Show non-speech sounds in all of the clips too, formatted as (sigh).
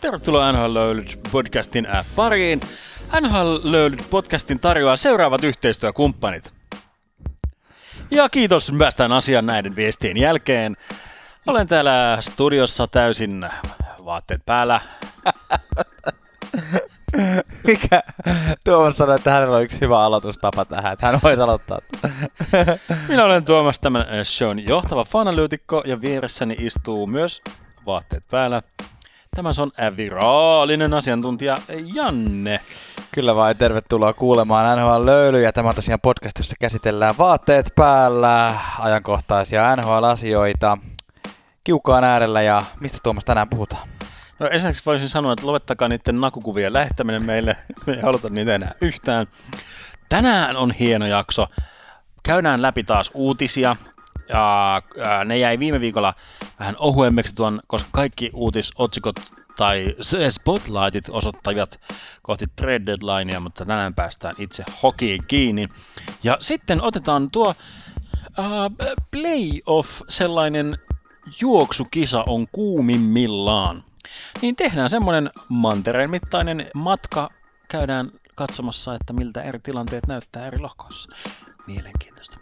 Tervetuloa NHL Löylyt podcastin pariin. NHL Löylyt podcastin tarjoaa seuraavat yhteistyökumppanit. Ja kiitos, päästään asian näiden viestien jälkeen. Olen täällä studiossa täysin vaatteet päällä. (laughs) Mikä? Tuomas sanoi, että hänellä on yksi hyvä aloitustapa tähän, että hän voisi aloittaa. (laughs) Minä olen Tuomas, tämän shown johtava fanalyytikko ja vieressäni istuu myös vaatteet päällä. Tämä on viraalinen asiantuntija Janne. Kyllä vain, tervetuloa kuulemaan NHL Löylyjä. Tämä on tosiaan podcast, jossa käsitellään vaatteet päällä, ajankohtaisia NHL-asioita, kiukaan äärellä ja mistä Tuomas tänään puhutaan? No ensinnäkin voisin sanoa, että lopettakaa niiden nakukuvien lähettäminen meille. Me ei haluta niitä enää yhtään. Tänään on hieno jakso. Käydään läpi taas uutisia. Ja ne jäi viime viikolla vähän ohuemmiksi tuon, koska kaikki uutisotsikot tai spotlightit osoittavat kohti trade deadlinea, mutta tänään päästään itse hokiin kiinni. Ja sitten otetaan tuo uh, playoff, sellainen juoksukisa on kuumimmillaan. Niin tehdään semmoinen mantereen mittainen matka, käydään katsomassa, että miltä eri tilanteet näyttää eri lohkoissa. Mielenkiintoista.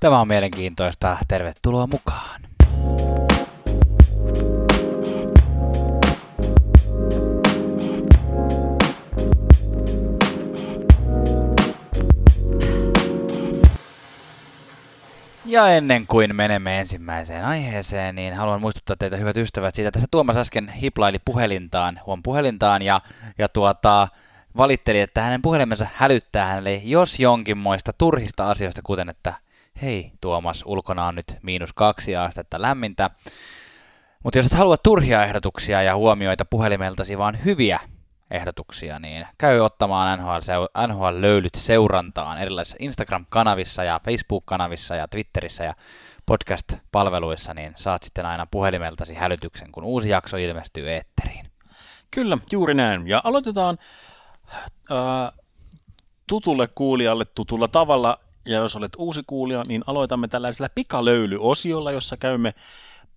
Tämä on mielenkiintoista. Tervetuloa mukaan. Ja ennen kuin menemme ensimmäiseen aiheeseen, niin haluan muistuttaa teitä hyvät ystävät siitä, että tässä Tuomas äsken hiplaili puhelintaan, huom puhelintaan ja, ja tuota, valitteli, että hänen puhelimensa hälyttää hänelle jos jonkinmoista turhista asioista, kuten että hei Tuomas, ulkona on nyt miinus kaksi astetta lämmintä. Mutta jos et halua turhia ehdotuksia ja huomioita puhelimeltasi, vaan hyviä ehdotuksia, niin käy ottamaan NHL, NHL löylyt seurantaan erilaisissa Instagram-kanavissa ja Facebook-kanavissa ja Twitterissä ja podcast-palveluissa, niin saat sitten aina puhelimeltasi hälytyksen, kun uusi jakso ilmestyy eetteriin. Kyllä, juuri näin. Ja aloitetaan ää, tutulle kuulijalle tutulla tavalla, ja jos olet uusi kuulija, niin aloitamme tällaisella pikalöylyosiolla, jossa käymme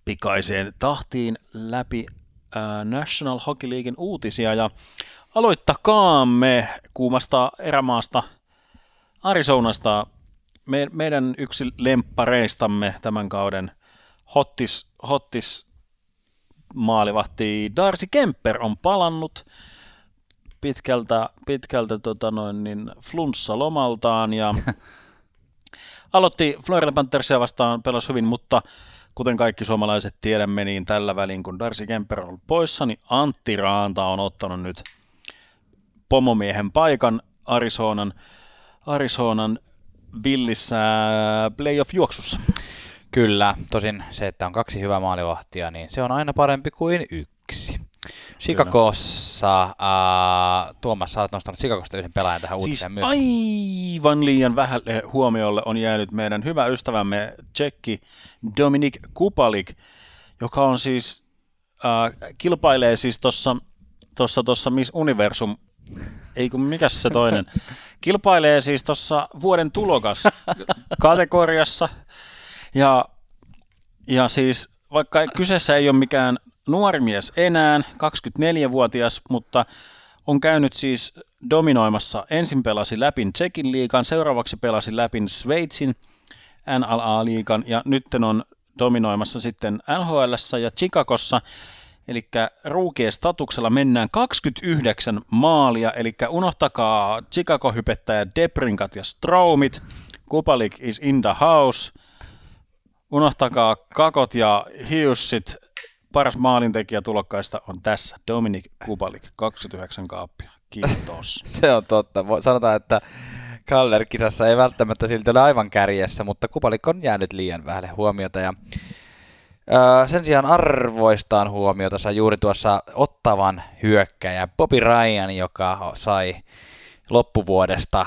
pikaiseen tahtiin läpi National Hockey Leaguein uutisia. Ja aloittakaamme kuumasta erämaasta Arizonasta me, meidän yksi lemppareistamme tämän kauden Hottis, Hottis maalivahti Darcy Kemper on palannut pitkältä, pitkältä tota noin, niin flunssa-lomaltaan ja (laughs) aloitti Florida Panthersia vastaan, pelasi hyvin, mutta kuten kaikki suomalaiset tiedämme, niin tällä välin kun Darcy Kemper on ollut poissa, niin Antti Raanta on ottanut nyt pomomiehen paikan Arizonan, Arizonan villissä playoff-juoksussa. Kyllä, tosin se, että on kaksi hyvää maalivahtia, niin se on aina parempi kuin yksi. Chicagossa, äh, Tuomas, sä olet nostanut Chicagosta yhden pelaajan tähän siis uutiseen myös. aivan liian vähän huomiolle on jäänyt meidän hyvä ystävämme Tsekki Dominik Kupalik, joka on siis, äh, kilpailee siis tuossa tossa, tossa Miss Universum, ei kun mikä se toinen, kilpailee siis tuossa vuoden tulokas kategoriassa, ja, ja siis vaikka kyseessä ei ole mikään nuori mies enää, 24-vuotias, mutta on käynyt siis dominoimassa. Ensin pelasi läpin Tsekin liikan, seuraavaksi pelasi läpin Sveitsin NLA-liikan ja nyt on dominoimassa sitten NHL ja Chicagossa. Eli ruukien statuksella mennään 29 maalia, eli unohtakaa Chicago-hypettäjä Debrinkat ja Stromit. Kupalik is in the house. Unohtakaa Kakot ja Hiussit paras maalintekijä tulokkaista on tässä, Dominik Kubalik, 29 kaappia. Kiitos. (laughs) Se on totta. Sanotaan, että Kaller-kisassa ei välttämättä silti ole aivan kärjessä, mutta Kubalik on jäänyt liian vähälle huomiota. Ja, ää, sen sijaan arvoistaan huomiota sai juuri tuossa ottavan hyökkäjä Bobby Ryan, joka sai loppuvuodesta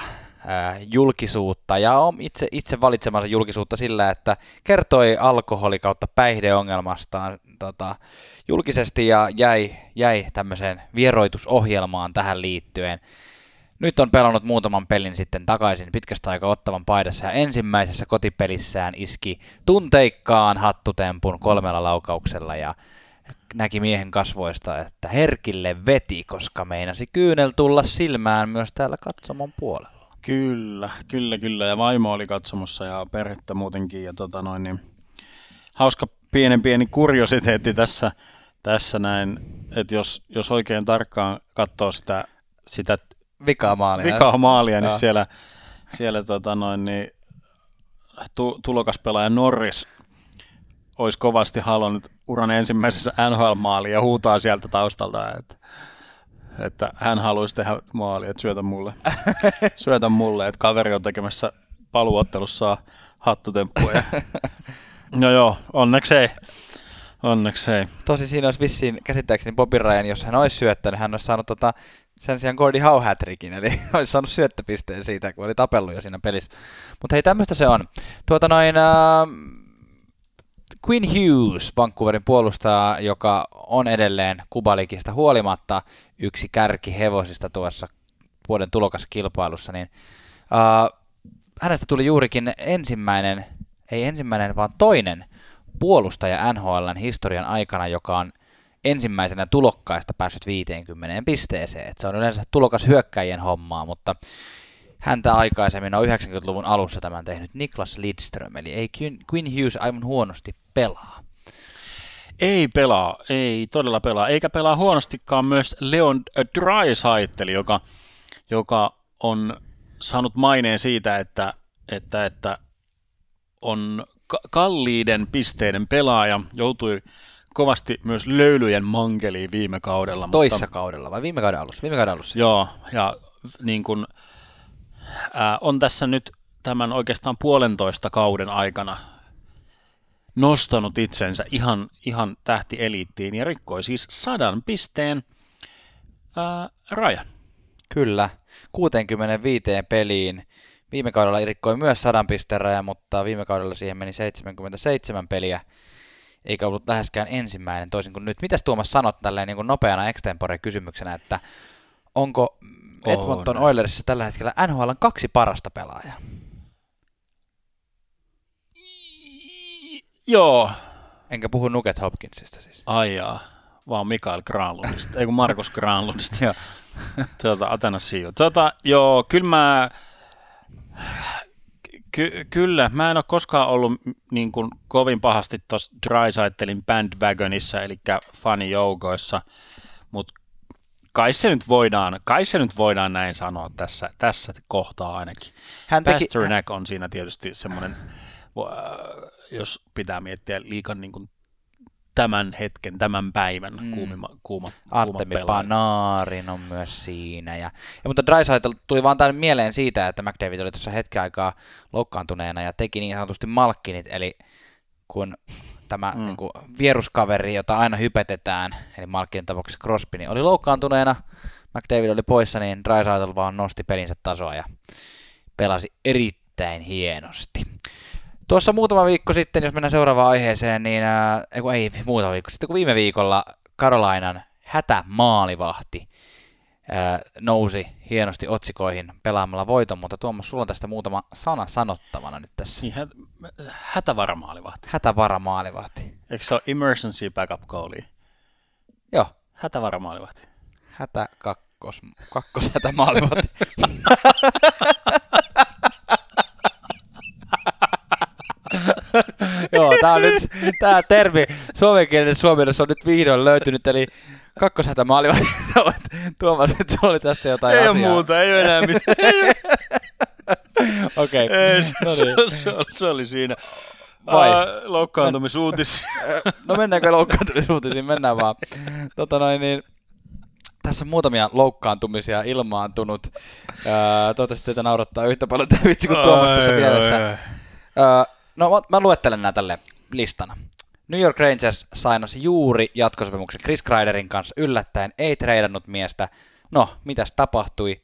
julkisuutta ja on itse, itse valitsemansa julkisuutta sillä, että kertoi alkoholi kautta päihdeongelmastaan tota, julkisesti ja jäi, jäi tämmöiseen vieroitusohjelmaan tähän liittyen. Nyt on pelannut muutaman pelin sitten takaisin pitkästä aikaa ottavan paidassa ja ensimmäisessä kotipelissään iski tunteikkaan hattutempun kolmella laukauksella ja näki miehen kasvoista, että herkille veti, koska meinasi kyynel tulla silmään myös täällä katsomon puolella. Kyllä, kyllä, kyllä. Ja vaimo oli katsomassa ja perhettä muutenkin. Ja tota noin, niin hauska pienen pieni kuriositeetti tässä, tässä näin, että jos, jos oikein tarkkaan katsoo sitä, sitä vikaa maalia, vikaa maalia niin siellä, siellä tota noin, niin, tu, tulokaspelaaja Norris olisi kovasti halunnut uran ensimmäisessä NHL-maaliin ja huutaa sieltä taustalta, että, että hän haluaisi tehdä maalia, että syötä mulle, (laughs) syötä mulle, että kaveri on tekemässä paluottelussa hattutemppuja. (laughs) No joo, onneksi ei. Onneksi ei. Tosi siinä olisi vissiin, käsittääkseni Bobby Ryan, jos hän olisi syöttänyt, hän olisi saanut tota, sen sijaan Gordy Howe eli (laughs) olisi saanut syöttöpisteen siitä, kun oli tapellut jo siinä pelissä. Mutta hei, tämmöistä se on. Tuota noin, äh, Quinn Hughes, Vancouverin puolustaja, joka on edelleen Kubalikista huolimatta yksi kärki hevosista tuossa vuoden tulokaskilpailussa, niin uh, hänestä tuli juurikin ensimmäinen, ei ensimmäinen, vaan toinen puolustaja NHLn historian aikana, joka on ensimmäisenä tulokkaista päässyt 50 pisteeseen. Et se on yleensä tulokas hyökkäjien hommaa, mutta häntä aikaisemmin on 90-luvun alussa tämän tehnyt Niklas Lidström, eli ei Quinn Hughes aivan huonosti pelaa. Ei pelaa, ei todella pelaa, eikä pelaa huonostikaan myös Leon Draisaitl, joka, joka on saanut maineen siitä, että, että, että on kalliiden pisteiden pelaaja, joutui kovasti myös löylyjen mankeliin viime kaudella. Toissa mutta, kaudella vai viime kauden alussa? Viime kauden alussa. Joo, ja niin kuin, ää, on tässä nyt tämän oikeastaan puolentoista kauden aikana nostanut itsensä ihan, ihan tähtieliittiin ja rikkoi siis sadan pisteen ää, rajan. Kyllä, 65 peliin. Viime kaudella rikkoi myös sadan pisteen rajan, mutta viime kaudella siihen meni 77 peliä, eikä ollut läheskään ensimmäinen toisin kuin nyt. Mitäs Tuomas sanot tälleen niin kuin nopeana extempore-kysymyksenä, että onko Edmonton Oilersissa tällä hetkellä NHL kaksi parasta pelaajaa? Joo. Enkä puhu Nugget Hopkinsista siis. Ai jaa, vaan Mikael Granlundista, ei kun Markus Granlundista. joo. tuota, Atenas Siiju. Tuota, joo, kyllä mä, ky- kyllä, mä en ole koskaan ollut niin kuin, kovin pahasti tuossa Drysaitelin bandwagonissa, eli fanijoukoissa, mutta kai se nyt voidaan, kai se nyt voidaan näin sanoa tässä, tässä kohtaa ainakin. Hän teki, Pasternak on siinä tietysti semmoinen jos pitää miettiä liikan niin kuin tämän hetken, tämän päivän mm. kuumima, kuuma, Artemi Panaarin on myös siinä. Ja, ja mutta Dreisaitl tuli vaan tämän mieleen siitä, että McDavid oli tuossa hetken aikaa loukkaantuneena ja teki niin sanotusti malkkinit, eli kun tämä mm. niin kuin, vieruskaveri, jota aina hypetetään, eli Malkkinen tapauksessa Crosby, niin oli loukkaantuneena, McDavid oli poissa, niin Dreisaitl vaan nosti pelinsä tasoa ja pelasi erittäin hienosti. Tuossa muutama viikko sitten, jos mennään seuraavaan aiheeseen, niin ää, ei muutama viikko sitten, kun viime viikolla Karolainan hätämaalivahti ää, nousi hienosti otsikoihin pelaamalla voiton, mutta Tuomas, sulla on tästä muutama sana sanottavana nyt tässä. Niin, hä- hätävaramaalivahti. Hätävaramaalivahti. Eikö se ole emergency backup goalie? Joo. Hätävaramaalivahti. Hätä kakkos, kakkos hätämaalivahti. (laughs) Joo, tää on nyt, tää termi suomenkielinen suomennus on nyt vihdoin löytynyt, eli kakkoshätä maali (laughs) Tuomas, että se oli tästä jotain ei asiaa. Ei muuta, ei ole enää mitään. (laughs) Okei. Okay. no niin. se, se, se, oli siinä. Vai? Uh, loukkaantumisuutisiin. (laughs) no mennäänkö loukkaantumisuutisiin? Mennään vaan. Tota noin, niin, tässä on muutamia loukkaantumisia ilmaantunut. Uh, toivottavasti teitä naurattaa yhtä paljon tämä vitsi kuin Tuomas tässä mielessä. Uh, No mä, mä luettelen näitä tälle listana. New York Rangers sainasi juuri jatkosopimuksen Chris Kreiderin kanssa yllättäen, ei treidannut miestä. No, mitäs tapahtui?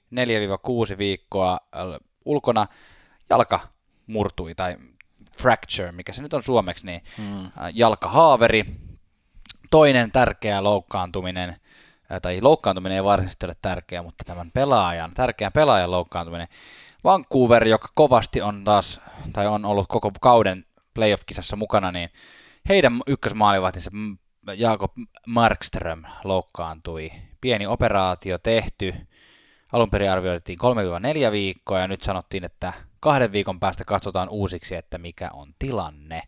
4-6 viikkoa äh, ulkona jalka murtui, tai fracture, mikä se nyt on suomeksi, niin hmm. äh, jalkahaaveri. Toinen tärkeä loukkaantuminen, äh, tai loukkaantuminen ei varsinaisesti ole tärkeä, mutta tämän pelaajan, tärkeän pelaajan loukkaantuminen. Vancouver, joka kovasti on taas, tai on ollut koko kauden playoff-kisassa mukana, niin heidän ykkösmaalivahtinsa Jaakob Markström loukkaantui. Pieni operaatio tehty. Alun perin arvioitiin 3-4 viikkoa ja nyt sanottiin, että kahden viikon päästä katsotaan uusiksi, että mikä on tilanne.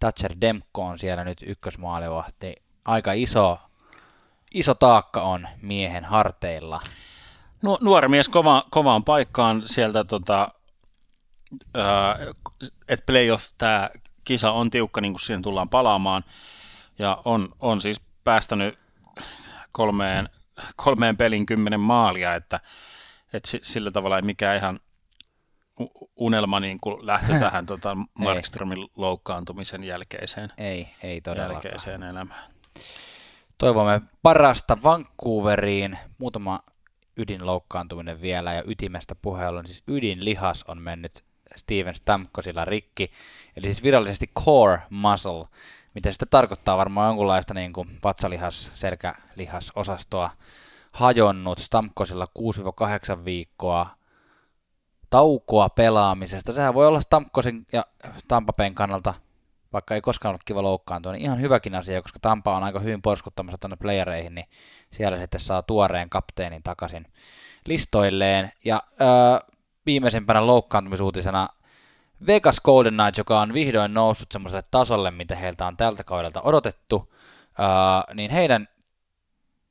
Thatcher Demko on siellä nyt ykkösmaalivahti. Aika iso, iso taakka on miehen harteilla. Nu, nuori mies kova, kovaan paikkaan sieltä, tota, että playoff, tämä kisa on tiukka, niin kuin siihen tullaan palaamaan. Ja on, on siis päästänyt kolmeen, kolmeen pelin kymmenen maalia, että, että sillä tavalla ei mikään ihan unelma niin kuin lähtö (laughs) tähän tota, Markströmin loukkaantumisen jälkeiseen, ei, ei todellakaan. jälkeiseen elämään. Toivomme parasta Vancouveriin. Muutama ydinloukkaantuminen vielä ja ytimestä puheella, siis ydinlihas on mennyt Steven Stamkosilla rikki, eli siis virallisesti core muscle, mitä sitä tarkoittaa varmaan jonkunlaista niin kuin vatsalihas, selkälihas osastoa hajonnut Stamkosilla 6-8 viikkoa taukoa pelaamisesta. Sehän voi olla Stamkosin ja Tampapeen kannalta, vaikka ei koskaan ollut kiva loukkaantua, niin ihan hyväkin asia, koska Tampa on aika hyvin porskuttamassa tuonne playereihin, niin siellä sitten saa tuoreen kapteenin takaisin listoilleen. Ja öö, viimeisempänä loukkaantumisuutisena Vegas Golden Knights, joka on vihdoin noussut semmoiselle tasolle, mitä heiltä on tältä kaudelta odotettu, öö, niin heidän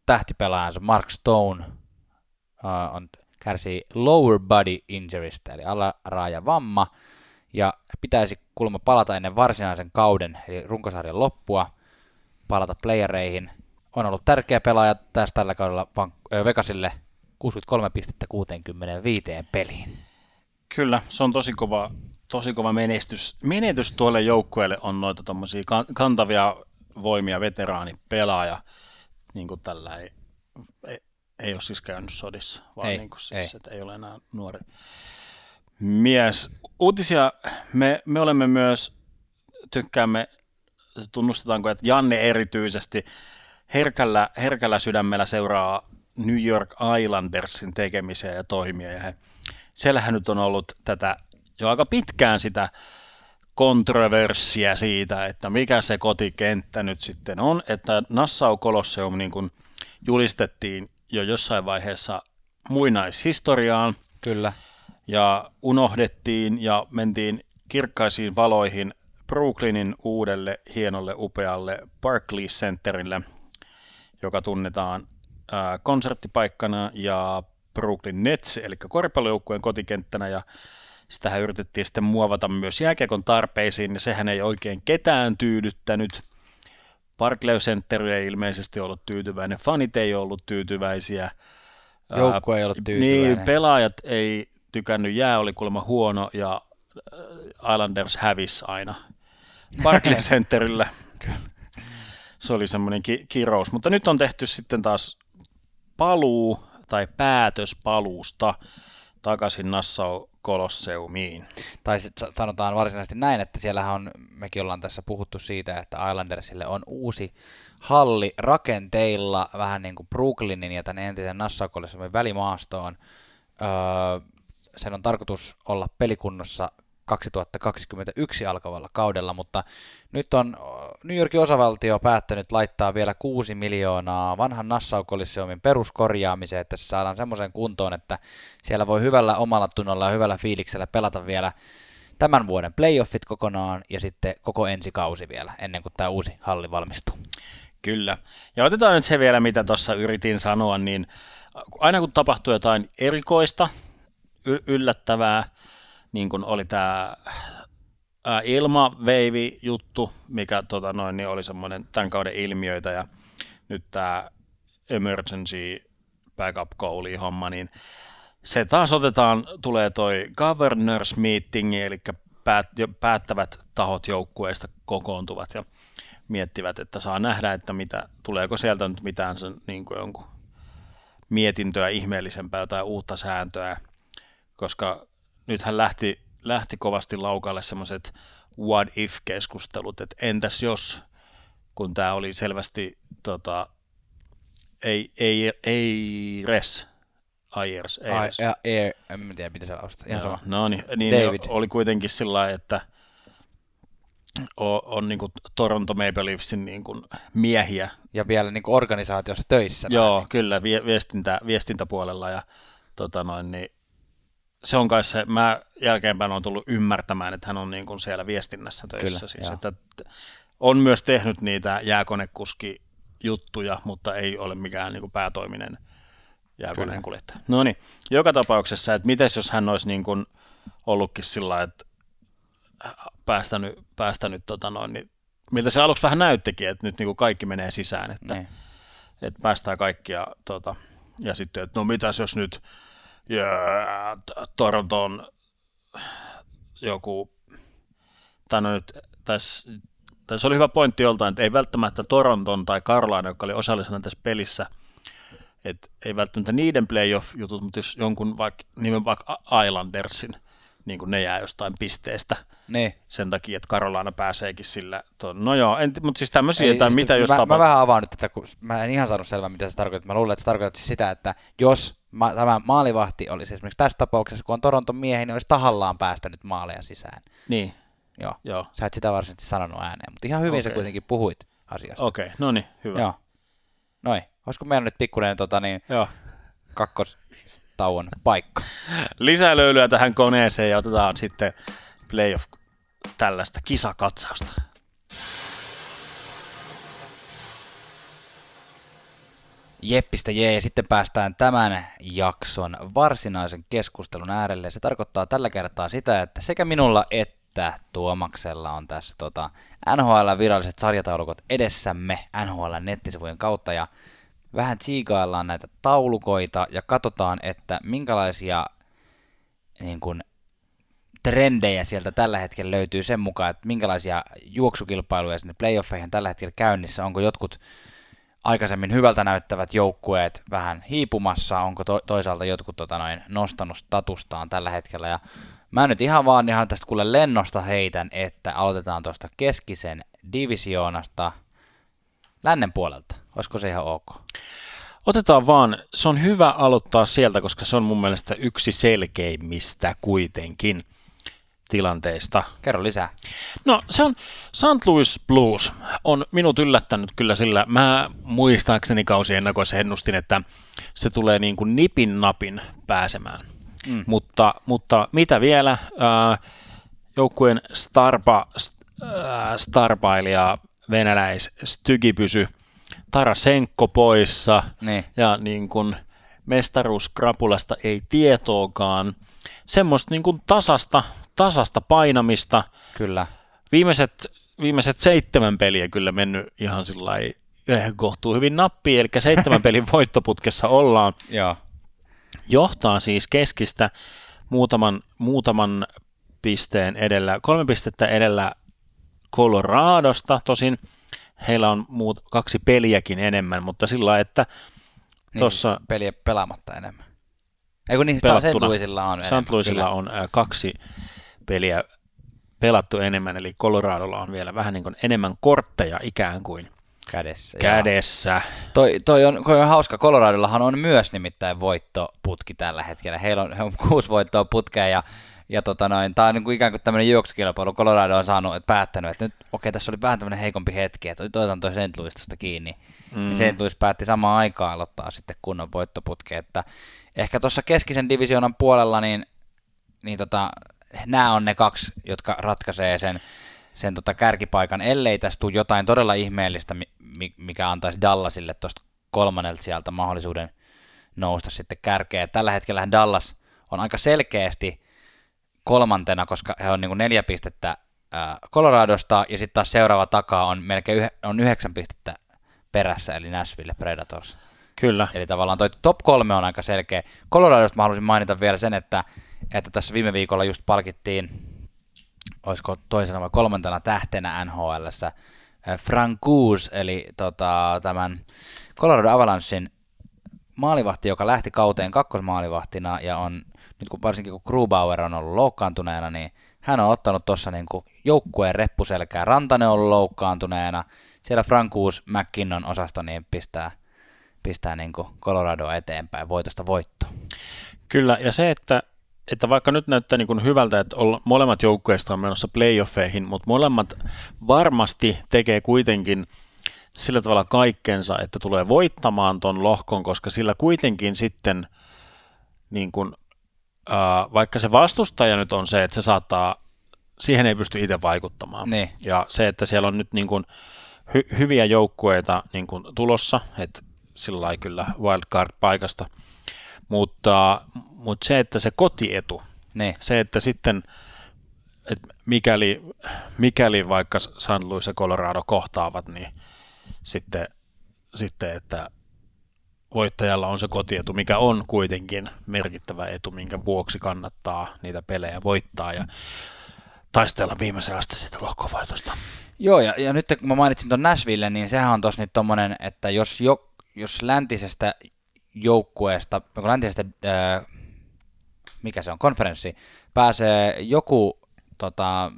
tähtipelaajansa Mark Stone öö, on kärsii lower body injurystä, eli alaraaja vamma, ja pitäisi kulma palata ennen varsinaisen kauden, eli runkosarjan loppua, palata playereihin. On ollut tärkeä pelaaja tässä tällä kaudella Vegasille 63 pistettä 65 peliin. Kyllä, se on tosi kova, tosi kova menestys. Menetys tuolle joukkueelle on noita tommosia kantavia voimia veteraanipelaaja, niin kuin tällä ei, ei, ei ole siis käynyt sodissa, vaan ei, niin kuin siis, ei. Että ei ole enää nuori mies. Uutisia me, me olemme myös, tykkäämme, tunnustetaanko, että Janne erityisesti herkällä, herkällä sydämellä seuraa New York Islandersin tekemisiä ja toimia, ja he, siellähän nyt on ollut tätä jo aika pitkään sitä kontroversia siitä, että mikä se kotikenttä nyt sitten on, että Nassau Colosseum niin kuin julistettiin jo jossain vaiheessa muinaishistoriaan. Kyllä. Ja unohdettiin ja mentiin kirkkaisiin valoihin Brooklynin uudelle hienolle upealle Barclays Centerille, joka tunnetaan ää, konserttipaikkana ja Brooklyn Nets, eli koripallojoukkueen kotikenttänä, ja sitähän yritettiin sitten muovata myös jääkiekon tarpeisiin, ja sehän ei oikein ketään tyydyttänyt. Barclays Center ei ilmeisesti ollut tyytyväinen, fanit ei ollut tyytyväisiä. Joukkue ei ollut tyytyväinen. Niin, pelaajat ei tykännyt, jää oli kuulemma huono ja Islanders hävisi aina Barclays (laughs) Centerillä. Se oli semmoinen ki- kirous, mutta nyt on tehty sitten taas paluu tai päätös paluusta takaisin Nassau Kolosseumiin. Tai sitten sanotaan varsinaisesti näin, että siellähän on, mekin ollaan tässä puhuttu siitä, että Islandersille on uusi halli rakenteilla, vähän niin kuin Brooklynin ja tämän entisen Nassau Kolosseumin välimaastoon. Öö, sen on tarkoitus olla pelikunnossa 2021 alkavalla kaudella, mutta nyt on New Yorkin osavaltio päättänyt laittaa vielä 6 miljoonaa vanhan Nassau Coliseum peruskorjaamiseen, että se saadaan semmoisen kuntoon, että siellä voi hyvällä omalla tunnolla ja hyvällä fiiliksellä pelata vielä tämän vuoden playoffit kokonaan ja sitten koko ensi kausi vielä, ennen kuin tämä uusi halli valmistuu. Kyllä. Ja otetaan nyt se vielä, mitä tuossa yritin sanoa, niin aina kun tapahtuu jotain erikoista, y- yllättävää, niin kuin oli tämä ilmaveivi-juttu, mikä tota noin, niin oli semmoinen tämän kauden ilmiöitä, ja nyt tämä emergency backup goalie homma, niin se taas otetaan, tulee toi governors meeting, eli päät, päättävät tahot joukkueesta kokoontuvat ja miettivät, että saa nähdä, että mitä, tuleeko sieltä nyt mitään sen niin kuin jonkun mietintöä ihmeellisempää tai uutta sääntöä, koska nythän lähti, lähti kovasti laukalle semmoiset what if-keskustelut, että entäs jos, kun tämä oli selvästi tota, ei, ei, ei res, Ayers, Ayers. Air, air, en tiedä, mitä se laustaa. Ihan sama. No niin, niin David. oli kuitenkin sillä että on, on niin kuin Toronto Maple Leafsin niin kuin miehiä. Ja vielä niin kuin organisaatiossa töissä. Joo, niin. kyllä, viestintä, viestintäpuolella ja tota noin, niin se on kai se, mä jälkeenpäin on tullut ymmärtämään, että hän on niin kuin siellä viestinnässä töissä. Kyllä, siis, että on myös tehnyt niitä jääkonekuski juttuja, mutta ei ole mikään niin kuin päätoiminen jääkoneen kuljettaja. No niin, joka tapauksessa, että miten jos hän olisi niin kuin ollutkin sillä että päästänyt, päästänyt tota noin, niin miltä se aluksi vähän näyttikin, että nyt niin kuin kaikki menee sisään, että, niin. että päästään kaikkia, tota, ja sitten, että no mitäs jos nyt ja Toronton joku, tai no nyt, tässä, tässä oli hyvä pointti joltain, että ei välttämättä Toronton tai Carolina, joka oli osallisena tässä pelissä, että ei välttämättä niiden playoff-jutut, mutta jos jonkun vaikka, nimen vaikka Islandersin, niin kuin ne jää jostain pisteestä, niin. sen takia, että Karolaina pääseekin sillä. Tuon. No joo, en, mutta siis tämmöisiä, tai mitä jos mä, tapahtuu. Mä vähän avaan nyt tätä, kun mä en ihan saanut selvää, mitä se tarkoittaa. Mä luulen, että se tarkoittaa siis sitä, että jos ma- tämä maalivahti olisi esimerkiksi tässä tapauksessa, kun on Toronton miehi, niin olisi tahallaan päästänyt maaleja sisään. Niin. Joo. joo. Sä et sitä varsinaisesti sanonut ääneen, mutta ihan hyvin okay. sä kuitenkin puhuit asiasta. Okei, okay. no niin, hyvä. Joo. Noin. Olisiko meillä nyt pikkuinen tota, niin, Joo. kakkostauon paikka? Lisää löylyä tähän koneeseen ja otetaan sitten playoff tällaista kisakatsausta. Jeppistä jee, ja sitten päästään tämän jakson varsinaisen keskustelun äärelle. Se tarkoittaa tällä kertaa sitä, että sekä minulla että Tuomaksella on tässä tota, NHL-viralliset sarjataulukot edessämme NHL-nettisivujen kautta, ja vähän tsiikaillaan näitä taulukoita ja katsotaan, että minkälaisia niin kuin, trendejä sieltä tällä hetkellä löytyy sen mukaan, että minkälaisia juoksukilpailuja sinne playoffeihin tällä hetkellä käynnissä, onko jotkut aikaisemmin hyvältä näyttävät joukkueet vähän hiipumassa, onko to- toisaalta jotkut tota noin, nostanut statustaan tällä hetkellä, ja mä nyt ihan vaan ihan tästä kuule lennosta heitän, että aloitetaan tuosta keskisen divisioonasta lännen puolelta. Olisiko se ihan ok? Otetaan vaan, se on hyvä aloittaa sieltä, koska se on mun mielestä yksi selkeimmistä kuitenkin tilanteista. Kerro lisää. No se on, St. Louis Blues on minut yllättänyt kyllä sillä, mä muistaakseni kausiennakoissa ennustin, että se tulee niin kuin nipin napin pääsemään. Mm. Mutta, mutta mitä vielä, äh, joukkueen starpa, äh, starpailija venäläis Stygi pysy Tarasenko poissa niin. ja niin kuin mestaruuskrapulasta ei tietoakaan. Semmoista niin kuin tasasta, tasasta painamista. Kyllä. Viimeiset, viimeiset seitsemän peliä kyllä mennyt ihan sillä eh, kohtuu hyvin nappiin, eli seitsemän (laughs) pelin voittoputkessa ollaan. Joo. Johtaa siis keskistä muutaman, muutaman pisteen edellä, kolme pistettä edellä Coloradosta, tosin heillä on muut, kaksi peliäkin enemmän, mutta sillä että niin tuossa... Siis peliä pelaamatta enemmän. Ei kun niin, St. Louisilla on St. Louisilla on äh, kaksi peliä pelattu enemmän, eli Coloradolla on vielä vähän niin kuin enemmän kortteja ikään kuin kädessä. kädessä. Toi, toi, on, toi on hauska, Coloradollahan on myös nimittäin voittoputki tällä hetkellä. Heillä on, he on (laughs) kuusi voittoa putkea ja ja tota noin, tämä on niin kuin ikään kuin tämmöinen juoksukilpailu. Colorado on saanut, että päättänyt, että nyt okei, okay, tässä oli vähän tämmöinen heikompi hetki, että otetaan toi St. Louis kiinni. Mm. Ja St. Louis päätti samaan aikaan aloittaa sitten kunnon voittoputki. Että ehkä tuossa keskisen divisioonan puolella, niin, niin tota, nämä on ne kaksi, jotka ratkaisee sen, sen tota kärkipaikan, ellei tästä tule jotain todella ihmeellistä, mikä antaisi Dallasille tuosta kolmannelta sieltä mahdollisuuden nousta sitten kärkeen. Tällä hetkellä Dallas on aika selkeästi kolmantena, koska he on niin kuin neljä pistettä Coloradosta, ja sitten taas seuraava takaa on melkein yh- on yhdeksän pistettä perässä, eli Nashville Predators. Kyllä. Eli tavallaan toi top kolme on aika selkeä. Coloradosta mä haluaisin mainita vielä sen, että, että tässä viime viikolla just palkittiin, olisiko toisena vai kolmantena tähtenä NHLssä, Francouz, eli tota, tämän Colorado Avalanchein maalivahti, joka lähti kauteen kakkosmaalivahtina ja on nyt kun varsinkin kun Grubauer on ollut loukkaantuneena, niin hän on ottanut tuossa niin joukkueen reppuselkää. Rantanen on loukkaantuneena. Siellä Frankuus McKinnon osasto niin pistää, pistää niin Colorado eteenpäin voitosta voittoon. Kyllä, ja se, että että vaikka nyt näyttää niin kuin hyvältä, että olla, molemmat joukkueista on menossa playoffeihin, mutta molemmat varmasti tekee kuitenkin sillä tavalla kaikkensa, että tulee voittamaan ton lohkon, koska sillä kuitenkin sitten, niin kuin, ää, vaikka se vastustaja nyt on se, että se saattaa, siihen ei pysty itse vaikuttamaan. Niin. Ja se, että siellä on nyt niin kuin hy- hyviä joukkueita niin kuin tulossa, että sillä kyllä wildcard-paikasta, mutta, mutta se, että se kotietu, Niin. se, että sitten, että mikäli, mikäli vaikka St. Louis ja Colorado kohtaavat, niin sitten, sitten, että voittajalla on se kotietu, mikä on kuitenkin merkittävä etu, minkä vuoksi kannattaa niitä pelejä voittaa ja taistella viimeisen asti sitä lohkovoitosta. Joo, ja, ja nyt kun mä mainitsin tuon Nashville, niin sehän on tossa nyt tommonen, että jos, jo, jos läntisestä joukkueesta, onko läntisestä, ää, mikä se on, konferenssi, pääsee joku tota,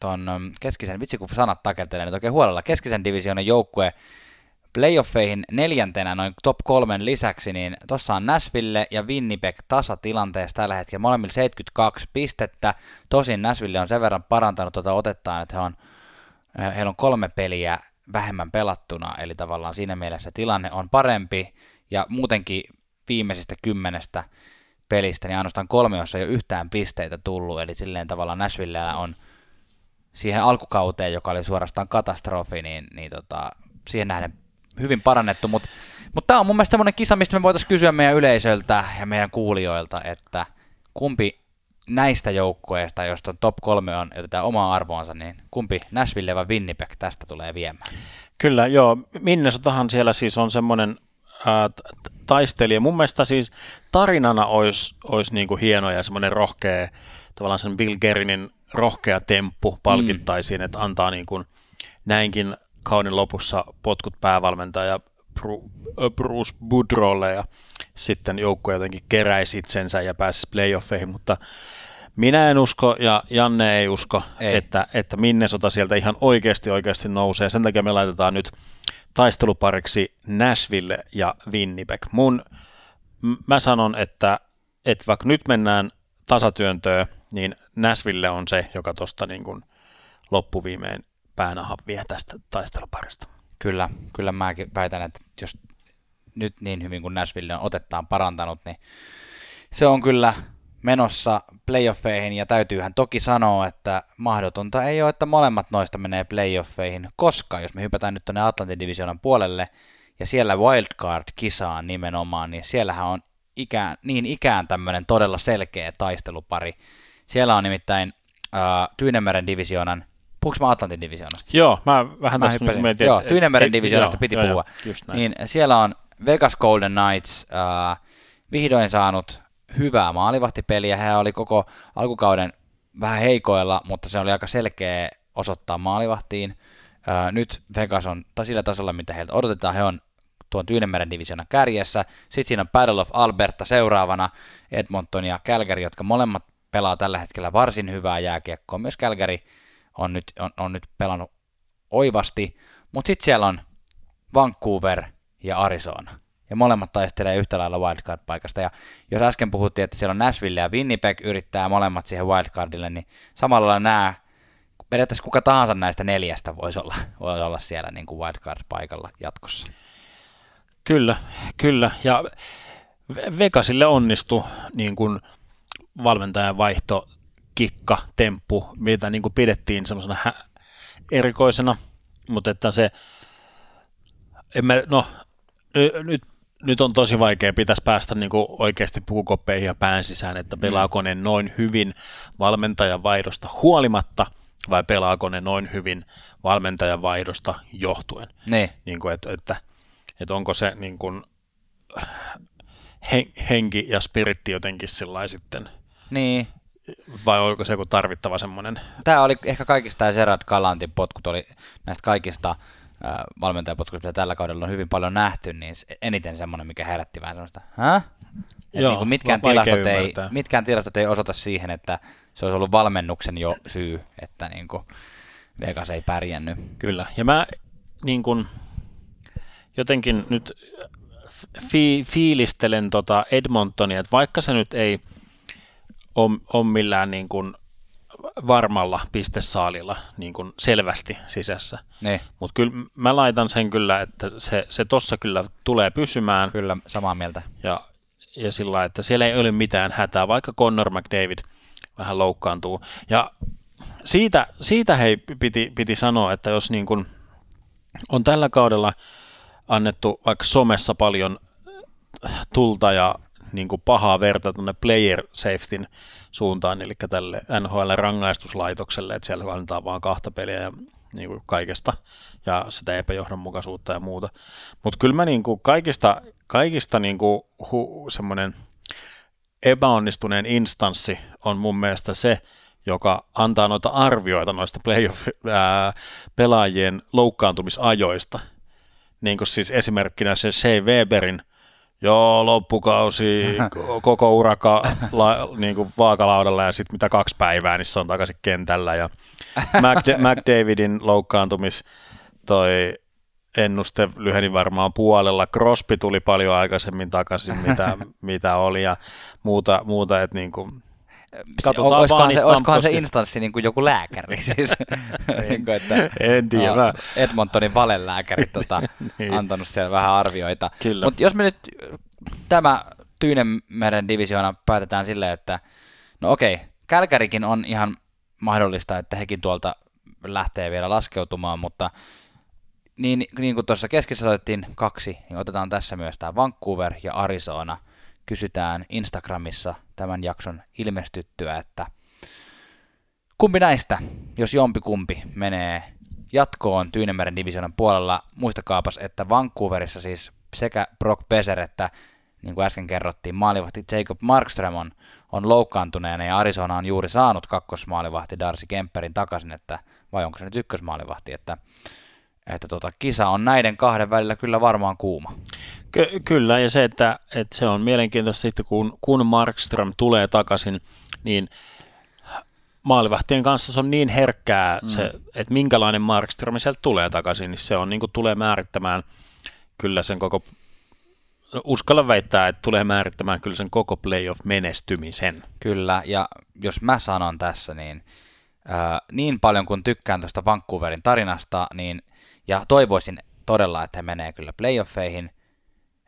ton keskisen, vitsi kun sanat takeltelee nyt oikein huolella, keskisen divisioonan joukkue playoffeihin neljäntenä noin top kolmen lisäksi, niin tuossa on Nashville ja Winnipeg tasatilanteessa tällä hetkellä. Molemmilla 72 pistettä. Tosin Nashville on sen verran parantanut tuota otettaan, että he on, äh, heillä on kolme peliä vähemmän pelattuna, eli tavallaan siinä mielessä tilanne on parempi, ja muutenkin viimeisistä kymmenestä pelistä, niin ainoastaan kolme, jossa ei ole yhtään pisteitä tullut, eli silleen tavallaan Nashvillellä on siihen alkukauteen, joka oli suorastaan katastrofi, niin, niin tota, siihen nähden hyvin parannettu, mutta mut tämä on mun mielestä semmoinen kisa, mistä me voitaisiin kysyä meidän yleisöltä ja meidän kuulijoilta, että kumpi näistä joukkueista, joista top kolme on, otetaan omaa arvoonsa, niin kumpi Nashville vai Winnipeg tästä tulee viemään? Kyllä, joo. Minnesotahan siellä siis on semmoinen taistelija. Mun mielestä siis tarinana olisi, olisi niin kuin hieno ja semmoinen rohkea, tavallaan sen Bill Gerinin rohkea temppu palkittaisiin, mm. että antaa niin kuin näinkin kauden lopussa potkut päävalmentaja Bruce Boudrolle ja sitten joukkue jotenkin keräisi itsensä ja pääsisi playoffeihin, mutta minä en usko ja Janne ei usko, ei. Että, että Minnesota sieltä ihan oikeasti oikeasti nousee. Sen takia me laitetaan nyt taistelupariksi Nashville ja Winnipeg. Mun, mä sanon, että, että vaikka nyt mennään tasatyöntöön, niin Nashville on se, joka tuosta niin kuin loppuviimein päänahan vie tästä taisteluparista. Kyllä, kyllä mäkin väitän, että jos nyt niin hyvin kuin Nashville on otettaan parantanut, niin se on kyllä menossa playoffeihin ja täytyyhän toki sanoa, että mahdotonta ei ole, että molemmat noista menee playoffeihin, koska jos me hypätään nyt tuonne Atlantin divisionan puolelle ja siellä wildcard-kisaan nimenomaan, niin siellähän on ikään, niin ikään tämmöinen todella selkeä taistelupari. Siellä on nimittäin äh, Tyynemeren divisioonan Puhuinko mä Atlantin divisioonasta? Joo, mä vähän mä tässä mietin. Joo, Tyynemeren divisioonasta piti joo, puhua. Joo, niin siellä on Vegas Golden Knights äh, vihdoin saanut hyvää maalivahtipeliä. He oli koko alkukauden vähän heikoilla, mutta se oli aika selkeä osoittaa maalivahtiin. Nyt Vegas on sillä tasolla, mitä heiltä odotetaan. He on tuon Tyynemeren divisioonan kärjessä. Sitten siinä on Battle of Alberta seuraavana, Edmonton ja Calgary, jotka molemmat pelaa tällä hetkellä varsin hyvää jääkiekkoa. Myös Calgary on nyt, on, on nyt pelannut oivasti, mutta sitten siellä on Vancouver ja Arizona. Ja molemmat taistelee yhtä lailla wildcard-paikasta. Ja jos äsken puhuttiin, että siellä on Nashville ja Winnipeg yrittää molemmat siihen wildcardille, niin samalla nämä, periaatteessa kuka tahansa näistä neljästä voisi olla, voisi olla siellä niin kuin wildcard-paikalla jatkossa. Kyllä, kyllä. Ja Vegasille onnistui niin kuin valmentajan vaihto kikka, temppu, mitä niin kuin pidettiin semmoisena hä- erikoisena, mutta että se, emme, no nyt, nyt on tosi vaikea, pitäisi päästä niin kuin oikeasti pukukoppeihin ja pään sisään, että pelaako ne noin hyvin valmentajan vaihdosta huolimatta, vai pelaako ne noin hyvin valmentajan vaihdosta johtuen. Ne. Niin kuin, että, että, että onko se niin kuin, henki ja spiritti jotenkin sillä sitten niin vai oliko se joku tarvittava semmoinen? Tämä oli ehkä kaikista, ja Gerard Galantin potkut oli näistä kaikista valmentajapotkuista, mitä tällä kaudella on hyvin paljon nähty, niin eniten semmoinen, mikä herätti vähän semmoista, Hä? Joo, niin kuin mitkään, tilastot ei, mitkään tilastot ei osoita siihen, että se olisi ollut valmennuksen jo syy, että niin kuin Vegas ei pärjännyt. Kyllä, ja mä niin kuin, jotenkin nyt fi- fiilistelen tota Edmontonia, että vaikka se nyt ei – on millään niin kuin varmalla pistesaalilla niin kuin selvästi sisässä. Niin, Mutta kyllä mä laitan sen kyllä, että se, se tossa kyllä tulee pysymään. kyllä samaa mieltä. Ja, ja sillä että siellä ei ole mitään hätää, vaikka Connor McDavid vähän loukkaantuu. Ja siitä, siitä hei piti, piti sanoa, että jos niin kuin on tällä kaudella annettu vaikka somessa paljon tulta ja niin kuin pahaa verta tuonne player safetyn suuntaan, eli tälle NHL-rangaistuslaitokselle, että siellä annetaan vaan kahta peliä ja niin kuin kaikesta ja sitä epäjohdonmukaisuutta ja muuta. Mutta kyllä mä niin kuin kaikista, kaikista niin kuin hu, semmoinen epäonnistuneen instanssi on mun mielestä se, joka antaa noita arvioita noista playoff-pelaajien loukkaantumisajoista. Niin kuin siis esimerkkinä se Shea Weberin – Joo, loppukausi, (laughs) koko uraka la, niin kuin vaakalaudalla ja sitten mitä kaksi päivää, niin se on takaisin kentällä. Ja McD- McDavidin loukkaantumis toi ennuste lyheni varmaan puolella. Crosby tuli paljon aikaisemmin takaisin, mitä, (laughs) mitä oli ja muuta, muuta että niin kuin, Katsotaan olisikohan, se, olisikohan se instanssi niin kuin joku lääkäri? Siis, (laughs) niin kuin, että, en tiedä. No, Edmontonin valelääkäri tota, (laughs) niin. antanut siellä vähän arvioita. Mutta jos me nyt tämä Tyynemeren divisioona päätetään silleen, että no okei, Kälkärikin on ihan mahdollista, että hekin tuolta lähtee vielä laskeutumaan, mutta niin, niin kuin tuossa keskissä otettiin kaksi, niin otetaan tässä myös tämä Vancouver ja Arizona – kysytään Instagramissa tämän jakson ilmestyttyä, että kumpi näistä, jos jompi kumpi menee jatkoon Tyynemeren divisionan puolella, muistakaapas, että Vancouverissa siis sekä Brock Beser että niin kuin äsken kerrottiin, maalivahti Jacob Markström on, on loukkaantuneena ja Arizona on juuri saanut kakkosmaalivahti Darcy Kemperin takaisin, että vai onko se nyt ykkösmaalivahti, että että tota, kisa on näiden kahden välillä kyllä varmaan kuuma. Ky- kyllä, ja se, että, että se on mielenkiintoista sitten, kun, kun Markström tulee takaisin, niin maalivahtien kanssa se on niin herkkää, mm. se, että minkälainen Markström sieltä tulee takaisin, niin se on niin kuin tulee määrittämään kyllä sen koko, uskalla väittää, että tulee määrittämään kyllä sen koko playoff-menestymisen. Kyllä, ja jos mä sanon tässä, niin äh, niin paljon kuin tykkään tuosta Vancouverin tarinasta, niin – ja toivoisin todella, että he menee kyllä playoffeihin.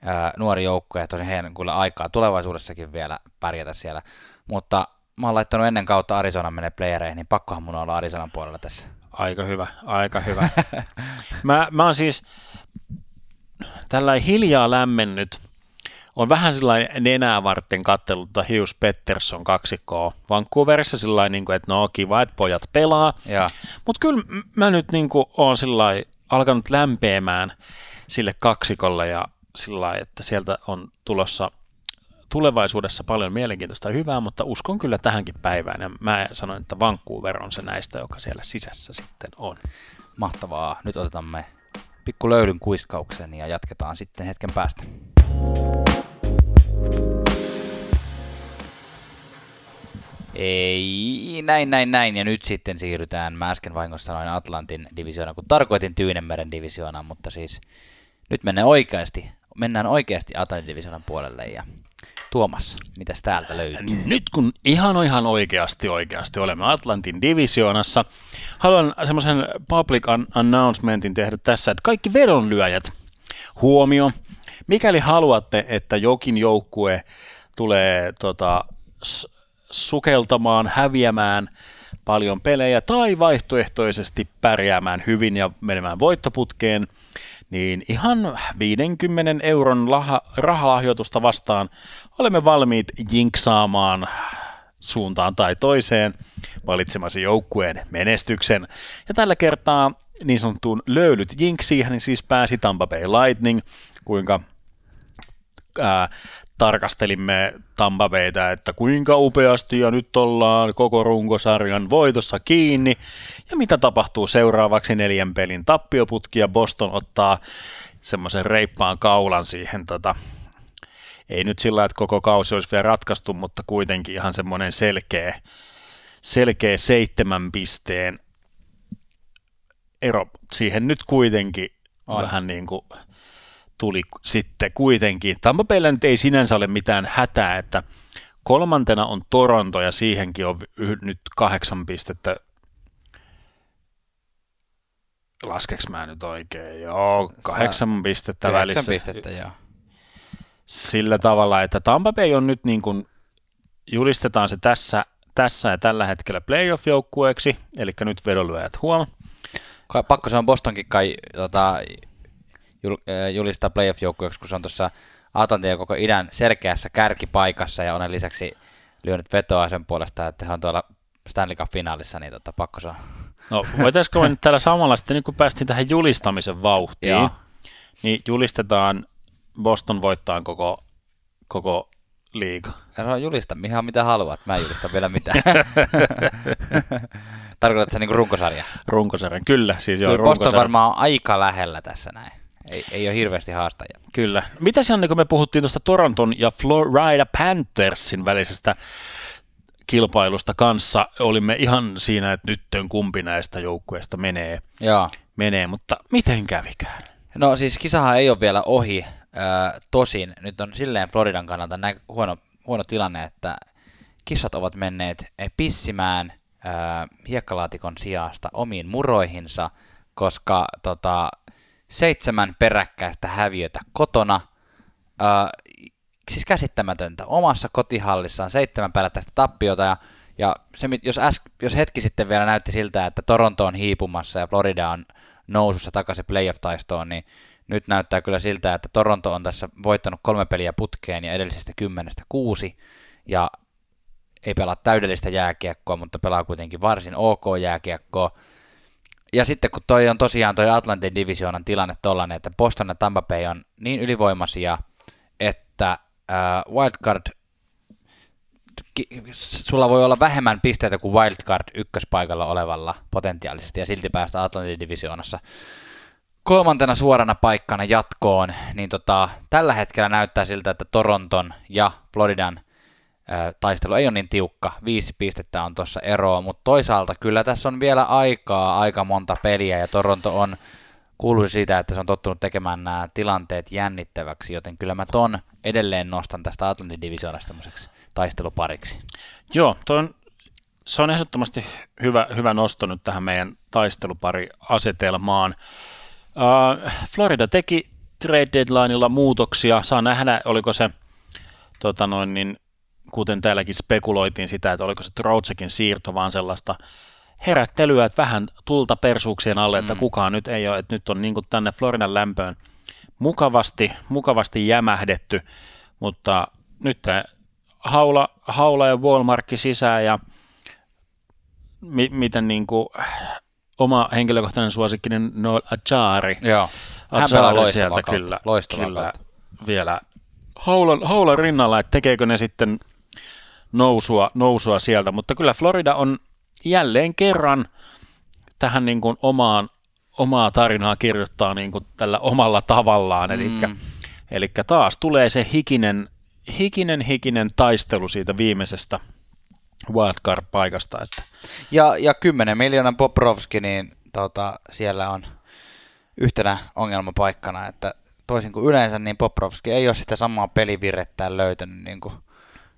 Ää, nuori joukko ja tosin heidän kyllä aikaa tulevaisuudessakin vielä pärjätä siellä. Mutta mä oon laittanut ennen kautta Arizona menee playereihin, niin pakkohan mun olla Arizonan puolella tässä. Aika hyvä, aika hyvä. (laughs) mä, mä oon siis tällä hiljaa lämmennyt. On vähän sellainen nenää varten kattelutta Hughes Pettersson kaksikkoa Vancouverissa sillä niin kuin, että no kiva, että pojat pelaa. Mutta kyllä mä nyt niin kuin, oon sillä alkanut lämpeämään sille kaksikolle ja sillä lailla, että sieltä on tulossa tulevaisuudessa paljon mielenkiintoista ja hyvää, mutta uskon kyllä tähänkin päivään ja mä sanoin, että Vancouver on se näistä, joka siellä sisässä sitten on. Mahtavaa. Nyt otetamme pikku löydyn kuiskauksen ja jatketaan sitten hetken päästä. Ei, näin, näin, näin. Ja nyt sitten siirrytään, mä äsken vahingossa sanoin Atlantin divisioona, kun tarkoitin Tyynemeren divisioonaa, mutta siis nyt mennään oikeasti, mennään oikeasti Atlantin divisioonan puolelle ja Tuomas, mitäs täältä löytyy? Nyt kun ihan ihan oikeasti oikeasti olemme Atlantin divisioonassa, haluan semmoisen public announcementin tehdä tässä, että kaikki vedonlyöjät, huomio, mikäli haluatte, että jokin joukkue tulee tota, sukeltamaan, häviämään paljon pelejä tai vaihtoehtoisesti pärjäämään hyvin ja menemään voittoputkeen, niin ihan 50 euron laha, rahalahjoitusta vastaan olemme valmiit jinksaamaan suuntaan tai toiseen valitsemasi joukkueen menestyksen. Ja tällä kertaa niin sanottuun löylyt jinksiin, niin siis pääsi Tampa Bay Lightning, kuinka ää, tarkastelimme Tampa Baytä, että kuinka upeasti ja nyt ollaan koko runkosarjan voitossa kiinni. Ja mitä tapahtuu seuraavaksi neljän pelin tappioputki ja Boston ottaa semmoisen reippaan kaulan siihen tota, ei nyt sillä että koko kausi olisi vielä ratkaistu, mutta kuitenkin ihan semmoinen selkeä, selkeä seitsemän pisteen ero siihen nyt kuitenkin Ai. vähän niin kuin tuli sitten kuitenkin. Tampa Bayllä nyt ei sinänsä ole mitään hätää, että Kolmantena on Toronto ja siihenkin on nyt kahdeksan pistettä. Laskeks mä nyt oikein? Joo, Sä- kahdeksan pistettä Yhdeksän välissä. pistettä, joo. Sillä tavalla, että Tampa Bay on nyt niin kuin, julistetaan se tässä, tässä ja tällä hetkellä playoff-joukkueeksi, eli nyt vedonlyöjät huom. Pakko se on Bostonkin kai tota, julistaa playoff-joukkueeksi, kun se on tuossa Atlantin ja koko idän selkeässä kärkipaikassa ja on lisäksi lyönyt vetoa sen puolesta, että he on tuolla Stanley Cup-finaalissa, niin tota, pakko on. No voitaisiko me nyt täällä samalla sitten, niin kun päästiin tähän julistamisen vauhtiin, Joo. niin julistetaan Boston voittaa koko, koko liiga. No julista ihan mitä haluat, mä en julista vielä mitään. (laughs) Tarkoitatko se niinku runkosarja? Runkosarjan, kyllä, siis joo, Boston runkosarja. varmaan on aika lähellä tässä näin. Ei, ei ole hirveästi haastajia. Kyllä. Mitä se on, niin kun me puhuttiin tuosta Toronton ja Florida Panthersin välisestä kilpailusta kanssa, olimme ihan siinä, että nyt kumpi näistä joukkueista menee, Joo. menee, mutta miten kävikään? No siis kisahan ei ole vielä ohi. Tosin nyt on silleen Floridan kannalta nä- huono, huono tilanne, että kissat ovat menneet eh, pissimään ö, hiekkalaatikon sijasta omiin muroihinsa, koska tota, seitsemän peräkkäistä häviötä kotona, ö, siis käsittämätöntä, omassa kotihallissaan seitsemän peräkkäistä tappiota, ja, ja se, jos, äs- jos hetki sitten vielä näytti siltä, että Toronto on hiipumassa ja Florida on nousussa takaisin playoff-taistoon, niin nyt näyttää kyllä siltä, että Toronto on tässä voittanut kolme peliä putkeen ja edellisestä kymmenestä kuusi, ja ei pelaa täydellistä jääkiekkoa, mutta pelaa kuitenkin varsin ok jääkiekkoa. Ja sitten kun toi on tosiaan toi Atlantin divisioonan tilanne tollanen, että Boston ja Tampa Bay on niin ylivoimaisia, että äh, wildcard sulla voi olla vähemmän pisteitä kuin wildcard ykköspaikalla olevalla potentiaalisesti ja silti päästä Atlantin divisioonassa kolmantena suorana paikkana jatkoon, niin tota, tällä hetkellä näyttää siltä, että Toronton ja Floridan taistelu ei ole niin tiukka. Viisi pistettä on tuossa eroa, mutta toisaalta kyllä tässä on vielä aikaa aika monta peliä ja Toronto on kuuluu siitä, että se on tottunut tekemään nämä tilanteet jännittäväksi, joten kyllä mä ton edelleen nostan tästä Atlantin divisioonasta tämmöiseksi taistelupariksi. Joo, toi on, se on ehdottomasti hyvä, hyvä nosto nyt tähän meidän taistelupari-asetelmaan. Uh, Florida teki trade deadlineilla muutoksia. Saa nähdä, oliko se, tota noin, niin, kuten täälläkin spekuloitiin sitä, että oliko se Troutsekin siirto vaan sellaista herättelyä, että vähän tulta persuuksien alle, että Mm. kukaan nyt ei ole, että nyt on niin tänne Floridan lämpöön mukavasti, mukavasti jämähdetty, mutta nyt tämä haula, haula ja Walmarkki sisään ja mi, miten niin kuin, oma henkilökohtainen suosikki, niin Noel Achari. Joo. Achari sieltä kautta. kyllä, Loistavaa kyllä kautta. vielä haulan, haulan rinnalla, että tekeekö ne sitten nousua, nousua sieltä, mutta kyllä Florida on jälleen kerran tähän niin kuin omaan, omaa tarinaa kirjoittaa niin kuin tällä omalla tavallaan, eli, Mm. eli taas tulee se hikinen, hikinen, hikinen taistelu siitä viimeisestä wildcard-paikasta, että Ja, ja 10 miljoonan Bobrovski, niin tota, siellä on yhtenä ongelmapaikkana, että toisin kuin yleensä, niin Bobrovski ei ole sitä samaa pelivirrettään löytänyt niin kuin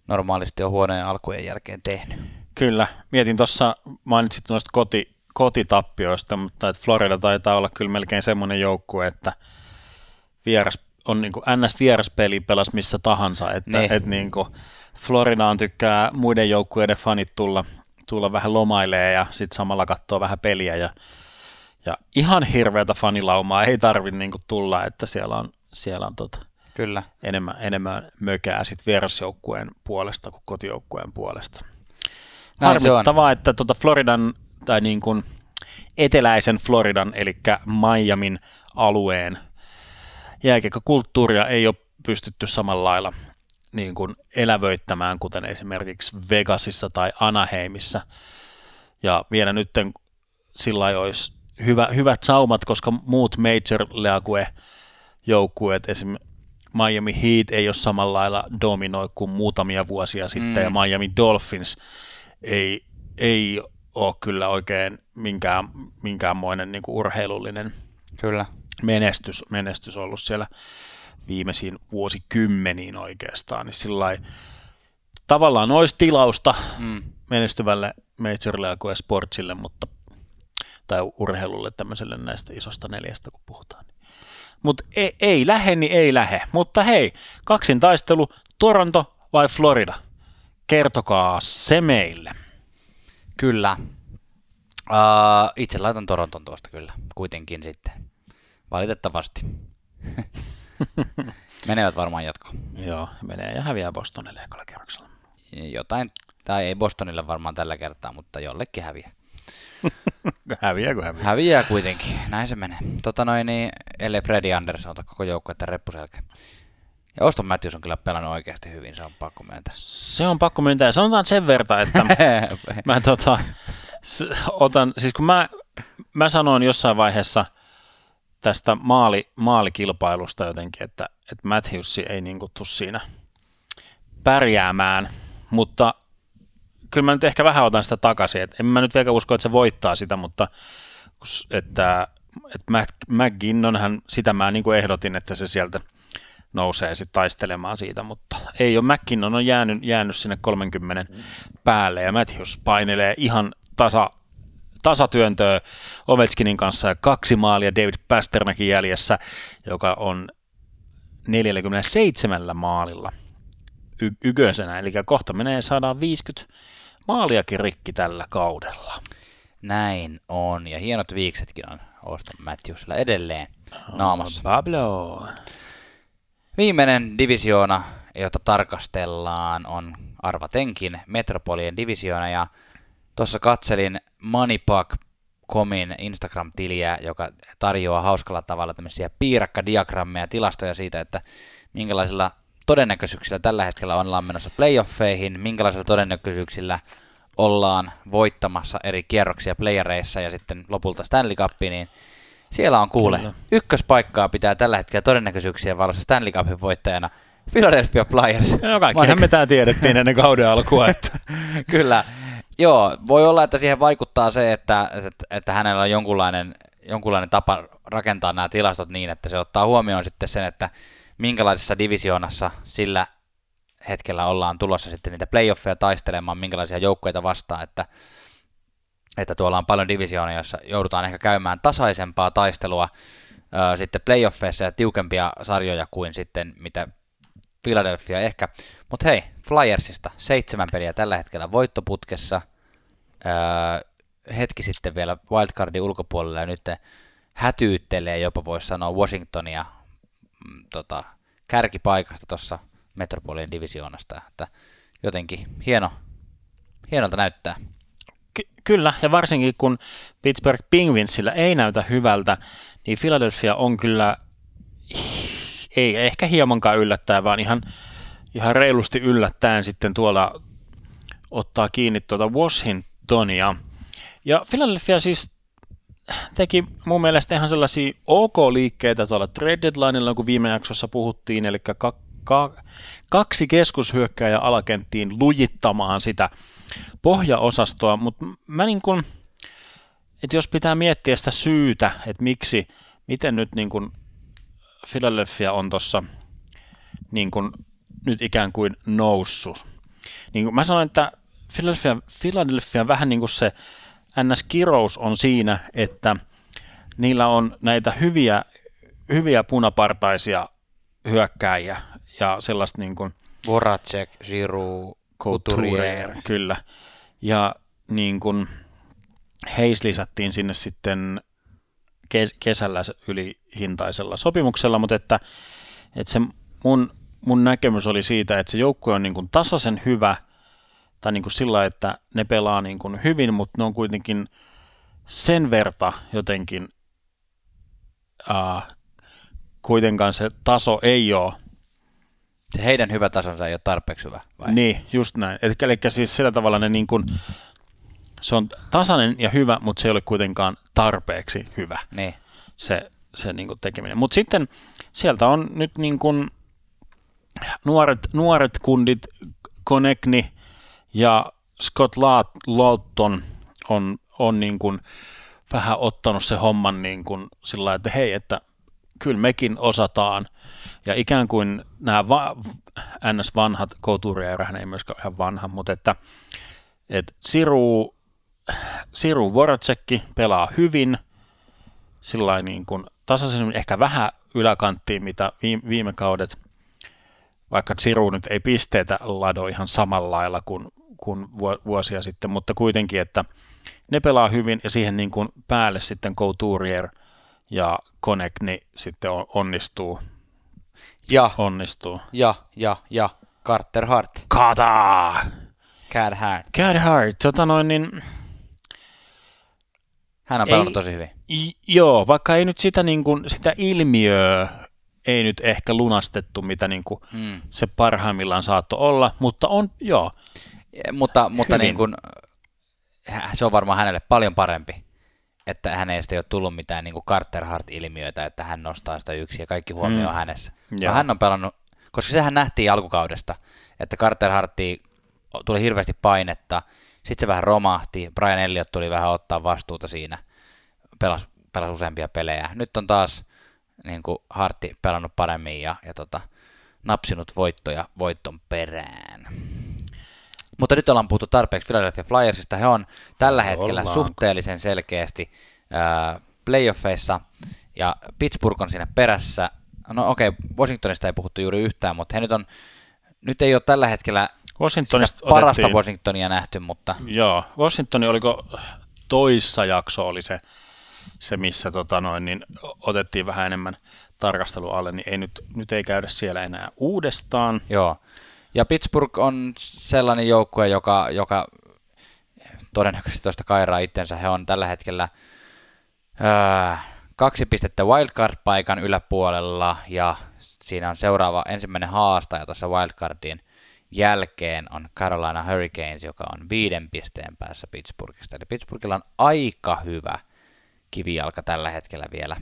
normaalisti on huonojen alkujen jälkeen tehnyt. Kyllä, mietin tuossa, mainitsit noista koti, kotitappioista, mutta että Florida taitaa olla kyllä melkein semmoinen joukkue, että vieras, on niin kuin NS-vieraspeli pelas missä tahansa, että Niin. et niin kuin Floridaan tykkää muiden joukkueiden fanit tulla, tulla vähän lomailee ja sitten samalla katsoa vähän peliä ja, ja ihan hirveätä fanilaumaa ei tarvi niin kuin tulla, että siellä on, siellä on tota, Kyllä. enemmän, enemmän mökää sit vierasjoukkueen puolesta kuin kotijoukkueen puolesta. Näin se on. Harmittavaa, että tuota Floridan tai niin kuin eteläisen Floridan, eli Miamin alueen jääkiekkokulttuuria ei ole pystytty samalla lailla niin kuin elävöittämään, kuten esimerkiksi Vegasissa tai Anaheimissa. Ja vielä nyt sillä olisi hyvä, hyvät saumat, koska muut Major League joukkueet, esimerkiksi Miami Heat ei ole samalla lailla dominoi kuin muutamia vuosia sitten, Mm. ja Miami Dolphins ei, ei ole kyllä oikein minkään, minkäänmoinen niin kuin urheilullinen Kyllä. menestys, menestys ollut siellä viimeisiin vuosikymmeniin oikeastaan, niin sillä lailla tavallaan olisi tilausta Mm. menestyvälle majorille ja sportsille, mutta, tai urheilulle tämmöiselle näistä isosta neljästä, kun puhutaan. Mutta ei, ei lähe, niin ei lähe. Mutta hei, kaksin taistelu, Toronto vai Florida? Kertokaa se meille. Kyllä. Uh, itse laitan Toronton tuosta kyllä, kuitenkin sitten. Valitettavasti. (laughs) Menevät varmaan jatkoon. Joo, menee ja häviää Bostonille ekalla kerroksella. Jotain, tai ei Bostonille varmaan tällä kertaa, mutta jollekin häviää. (laughs) (laughs) Häviääkö häviää? Häviää kuitenkin, näin se menee. Tota noin, niin, ellei Freddy Anderson ota koko joukkuetta reppuselkä. Ja Oston Matthews on kyllä pelannut oikeasti hyvin, se on pakko myöntää. Se on pakko myöntää. Sanotaan sen verran, että (laughs) mä tota, otan, siis kun mä, mä sanoin jossain vaiheessa tästä maali, maalikilpailusta jotenkin, että, että Matthews ei niinku tuu siinä pärjäämään, mutta kyllä mä nyt ehkä vähän otan sitä takaisin, että en mä nyt vielä usko, että se voittaa sitä, mutta että, että Mac, McGinnonhän, sitä mä niin kuin ehdotin, että se sieltä nousee sitten taistelemaan siitä, mutta ei ole McKinnon on jäänyt, jäänyt sinne 30 päälle ja Matthews painelee ihan tasa, tasatyöntöä Ovechkinin kanssa ja kaksi maalia David Pasternakin jäljessä, joka on 47 maalilla y- yköisenä, eli kohta menee saadaan 50 maaliakin rikki tällä kaudella. Näin on, ja hienot viiksetkin on Oston Matthewsilla edelleen naamassa. Pablo. Viimeinen divisioona, jota tarkastellaan, on arvatenkin Metropolien divisioona, ja tuossa katselin Moneypuck.comin Instagram-tiliä, joka tarjoaa hauskalla tavalla tämmöisiä piirakkadiagrammeja, tilastoja siitä, että minkälaisilla todennäköisyyksillä tällä hetkellä ollaan menossa playoffeihin, minkälaisilla todennäköisyyksillä ollaan voittamassa eri kierroksia playereissa ja sitten lopulta Stanley Cupiin, niin siellä on kuule. Kyllä. Ykköspaikkaa pitää tällä hetkellä todennäköisyyksien valossa Stanley Cupin voittajana Philadelphia Flyers. No kaikkihan me tämä tiedettiin ennen kauden alkua, että (laughs) Kyllä. Joo, voi olla, että siihen vaikuttaa se, että, että, että hänellä on jonkunlainen, jonkunlainen tapa rakentaa nämä tilastot niin, että se ottaa huomioon sitten sen, että minkälaisessa divisioonassa sillä hetkellä ollaan tulossa sitten niitä playoffeja taistelemaan, minkälaisia joukkueita vastaan, että, että tuolla on paljon divisioonia, jossa joudutaan ehkä käymään tasaisempaa taistelua ö, sitten playoffeissa ja tiukempia sarjoja kuin sitten mitä Philadelphia ehkä. Mutta hei, Flyersista seitsemän peliä tällä hetkellä voittoputkessa. Öö, hetki sitten vielä wildcardin ulkopuolella ja nyt hätyyttelee jopa voisi sanoa Washingtonia mm, tota, kärkipaikasta tuossa Metropolian divisioonasta. Että jotenkin hieno, hienolta näyttää. Ky- kyllä, ja varsinkin kun Pittsburgh Penguinsillä ei näytä hyvältä, niin Philadelphia on kyllä, ei ehkä hiemankaan yllättää, vaan ihan, ihan reilusti yllättäen sitten tuolla ottaa kiinni tuota Washingtonia. Ja Philadelphia siis teki mun mielestä ihan sellaisia OK-liikkeitä tuolla trade deadlinella, kun viime jaksossa puhuttiin, eli ka- ka- kaksi keskushyökkääjä alakenttiin lujittamaan sitä pohjaosastoa, mutta mä niin kuin, että jos pitää miettiä sitä syytä, että miksi, miten nyt niin kuin Philadelphia on tuossa niin kuin nyt ikään kuin noussut. Niin kuin mä sanoin, että Philadelphia, Philadelphia vähän niin kuin se NS-kirous on siinä, että niillä on näitä hyviä, hyviä punapartaisia hyökkääjiä ja sellaista niin kuin Voracek, Giroud, Couturier. Kyllä. Ja niin kuin Heis lisättiin sinne sitten kes- kesällä se ylihintaisella sopimuksella, mutta että, että se mun, mun näkemys oli siitä, että se joukkue on niin kuin tasaisen hyvä, tai niin kuin sillä, että ne pelaa niin kuin hyvin, mutta ne on kuitenkin sen verta jotenkin uh, kuitenkaan se taso ei ole Se heidän hyvä tasonsa ei ole tarpeeksi hyvä. Vai? niin, just näin. Eli, eli siis sillä tavalla ne niin kuin, se on tasainen ja hyvä, mutta se ei ole kuitenkaan tarpeeksi hyvä Niin. se, se niin kuin tekeminen. Mutta sitten sieltä on nyt niin kuin nuoret, nuoret kundit, Konekni ja Scott Lawton on, on niin kuin vähän ottanut se homman niin kuin sillä lailla, että hei, että kyllä mekin osataan. Ja ikään kuin nämä va- ns. vanhat Couturier, hän ei myöskään ihan vanha, mutta että, että Siru, Siru Voracekki pelaa hyvin, sillä niin kuin tasaisen ehkä vähän yläkanttiin, mitä viime, viime kaudet, vaikka Siru nyt ei pisteitä lado ihan samalla lailla kuin, kuin vuosia sitten, mutta kuitenkin, että ne pelaa hyvin ja siihen niin kuin päälle sitten Couturier ja Konekni sitten onnistuu. Ja, onnistuu. ja, ja, ja Carter Hart. Kata! Cad Hart. Cad Hart, tota noin niin... Hän on pelannut tosi hyvin. I, joo, vaikka ei nyt sitä, niin kuin, sitä ilmiöä ei nyt ehkä lunastettu, mitä niin kuin hmm. se parhaimmillaan saattoi olla, mutta on, joo. Mutta, mutta niin kuin, se on varmaan hänelle paljon parempi, että hänestä ei ole tullut mitään niin kuin Carter Hart-ilmiöitä, että hän nostaa sitä yksin ja kaikki huomio mm. hänessä. No, hän on pelannut, koska sehän nähtiin alkukaudesta, että Carter Hartti tuli hirveästi painetta, sitten se vähän romahti, Brian Elliott tuli vähän ottaa vastuuta siinä, pelasi, pelasi useampia pelejä. Nyt on taas niin kuin Hartti pelannut paremmin ja, ja tota, napsinut voittoja voiton perään. Mutta nyt ollaan puhuttu tarpeeksi Philadelphia Flyersista. He on tällä hetkellä Ollaanko? suhteellisen selkeästi äh, playoffeissa ja Pittsburgh on siinä perässä. No okei, okay, Washingtonista ei puhuttu juuri yhtään, mutta he nyt on, nyt ei ole tällä hetkellä Washingtonista parasta otettiin, Washingtonia nähty, mutta... Joo, Washingtoni oliko toissa jakso oli se, se missä tota noin, niin otettiin vähän enemmän tarkastelu alle, niin ei nyt, nyt ei käydä siellä enää uudestaan. Joo, ja Pittsburgh on sellainen joukkue, joka, joka todennäköisesti tuosta kairaa itsensä. He on tällä hetkellä öö, kaksi pistettä wildcard-paikan yläpuolella ja siinä on seuraava ensimmäinen haastaja tuossa wildcardin jälkeen on Carolina Hurricanes, joka on viiden pisteen päässä Pittsburghista. Eli Pittsburghilla on aika hyvä kivijalka tällä hetkellä vielä.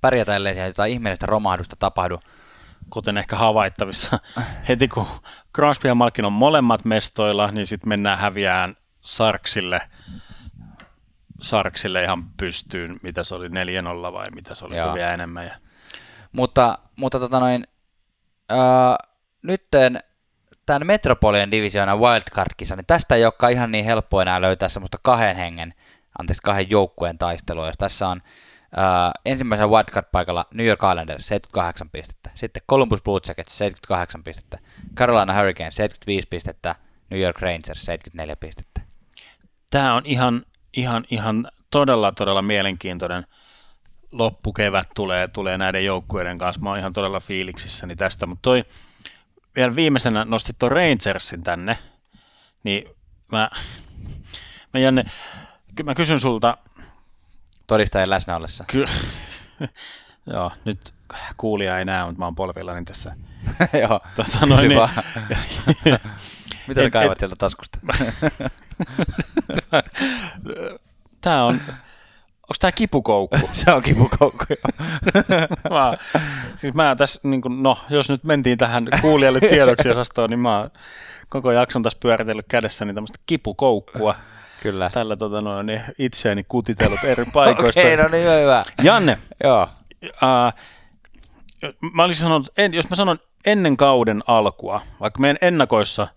Pärjätä, ellei siellä jotain ihmeellistä romahdusta tapahdu kuten ehkä havaittavissa. (laughs) Heti kun Crosby ja Malkin on molemmat mestoilla, niin sitten mennään häviään Sarksille, Sarksille ihan pystyyn, mitä se oli 4-0 vai mitä se oli Joo. vielä enemmän. Ja... Mutta, mutta tota noin, äh, nytten tämän Metropolian divisioonan wildcard-kisa, niin tästä ei olekaan ihan niin helppo enää löytää semmoista kahden hengen, anteeksi kahden joukkueen taistelua, jos tässä on Uh, ensimmäisellä wildcard-paikalla New York Islanders 78 pistettä, sitten Columbus Blue Jackets 78 pistettä, Carolina Hurricanes 75 pistettä, New York Rangers 74 pistettä. Tämä on ihan, ihan, ihan todella, todella mielenkiintoinen loppukevät tulee, tulee näiden joukkueiden kanssa. Mä oon ihan todella fiiliksissäni tästä, mutta toi vielä viimeisenä nostit tuon Rangersin tänne, niin mä, (laughs) mä Janne, mä kysyn sulta, todistajan läsnä ollessa. Kyllä. (laughs) Joo, nyt kuulija ei näe, mutta mä oon polvillani tässä. (laughs) Joo, tota, noin, niin, (laughs) Mitä sä kaivat sieltä taskusta? Tää on, onko tää kipukoukku? Se on kipukoukku, mä, siis mä tässä, niin kun, no, jos nyt mentiin tähän kuulijalle tiedoksi osastoon, niin mä oon koko jakson tässä pyöritellyt kädessäni tämmöistä kipukoukkua. Kyllä. Tällä tota, noin, niin itseäni kutitellut eri paikoista. Okei, okay, no niin hyvä. Janne. Joo. Uh, mä olisin sanonut, en, jos mä sanon ennen kauden alkua, vaikka meidän ennakoissa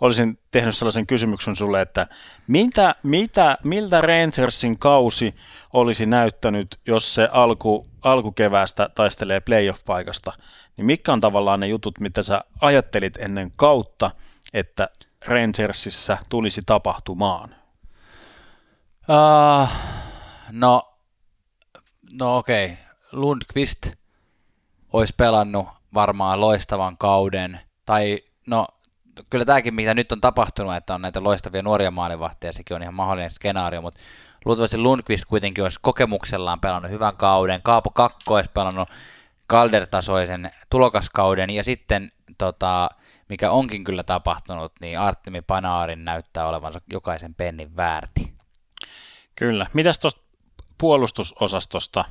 olisin tehnyt sellaisen kysymyksen sulle, että mitä, mitä, miltä Rangersin kausi olisi näyttänyt, jos se alku, alkukeväästä taistelee playoff-paikasta, niin mitkä on tavallaan ne jutut, mitä sä ajattelit ennen kautta, että Rangersissa tulisi tapahtumaan? Uh, no, no okei. Okay. Lundqvist olisi pelannut varmaan loistavan kauden. Tai no, kyllä tämäkin, mitä nyt on tapahtunut, että on näitä loistavia nuoria maalivahteja, sekin on ihan mahdollinen skenaario, mutta luultavasti Lundqvist kuitenkin olisi kokemuksellaan pelannut hyvän kauden. Kaapo Kakko olisi pelannut Calder-tasoisen tulokaskauden, ja sitten tota, mikä onkin kyllä tapahtunut, niin Artemi Panaarin näyttää olevansa jokaisen pennin väärti. Kyllä. Mitäs tuosta puolustusosastosta?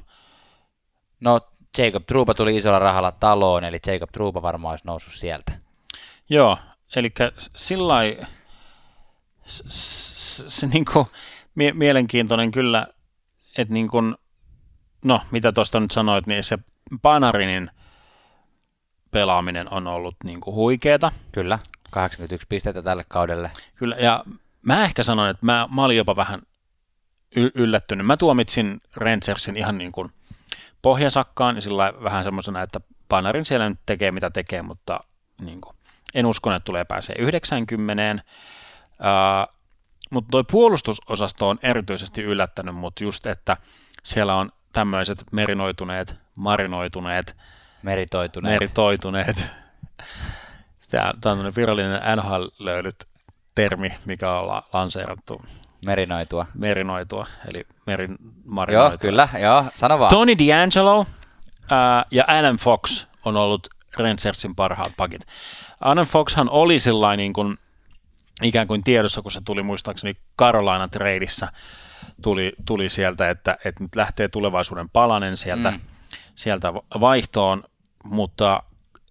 No Jacob Truba tuli isolla rahalla taloon, eli Jacob Truba varmaan olisi noussut sieltä. Joo, eli sillä se niinku, mie- mielenkiintoinen kyllä, että niin kuin, no mitä tuosta nyt sanoit, niin se Panarinin pelaaminen on ollut niin kuin huikeeta. Kyllä, 81 pistettä tälle kaudelle. Kyllä, ja mä ehkä sanon, että mä, mä olin jopa vähän y- yllättynyt. Mä tuomitsin Rangersin ihan niin kuin pohjasakkaan ja sillä vähän semmoisena, että Panarin siellä nyt tekee mitä tekee, mutta niin kuin, en usko, että tulee pääsee 90. Uh, mutta tuo puolustusosasto on erityisesti yllättänyt mut just, että siellä on tämmöiset merinoituneet, marinoituneet, Meritoituneet. meritoituneet. Tämä on tämmöinen virallinen NHL-löylyt termi, mikä on la- lanseerattu Merinoitua. merinoitua, eli merimarinoitua. Joo, kyllä, joo, sano vaan. Tony D'Angelo ää, ja Adam Fox on ollut Rangersin parhaat pakit. Adam Foxhan oli sellainen niin kuin, ikään kuin tiedossa, kun se tuli muistaakseni Carolina treidissä, tuli, tuli sieltä, että, että nyt lähtee tulevaisuuden palanen sieltä, mm. sieltä vaihtoon, mutta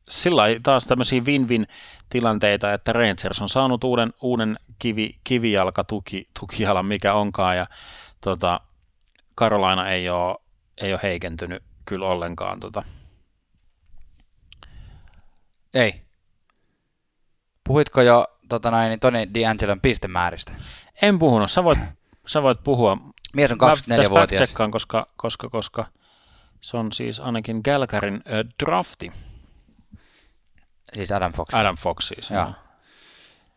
sillä taas tämmöisiä win-win tilanteita, että Rangers on saanut uuden, uuden kivi, kivijalka, tuki, tukijalan, mikä onkaan, ja tota, Carolina ei ole, ei ole heikentynyt kyllä ollenkaan. Tota. Ei. Puhuitko jo tota noin, Toni D'Angelon pistemääristä? En puhunut, sä voit, sä voit puhua. Mies on Mä tässä 24-vuotias. fact-checkaan, koska, koska, koska se on siis ainakin Galgarin äh, drafti, Siis Adam Fox. Adam Fox siis. Joo.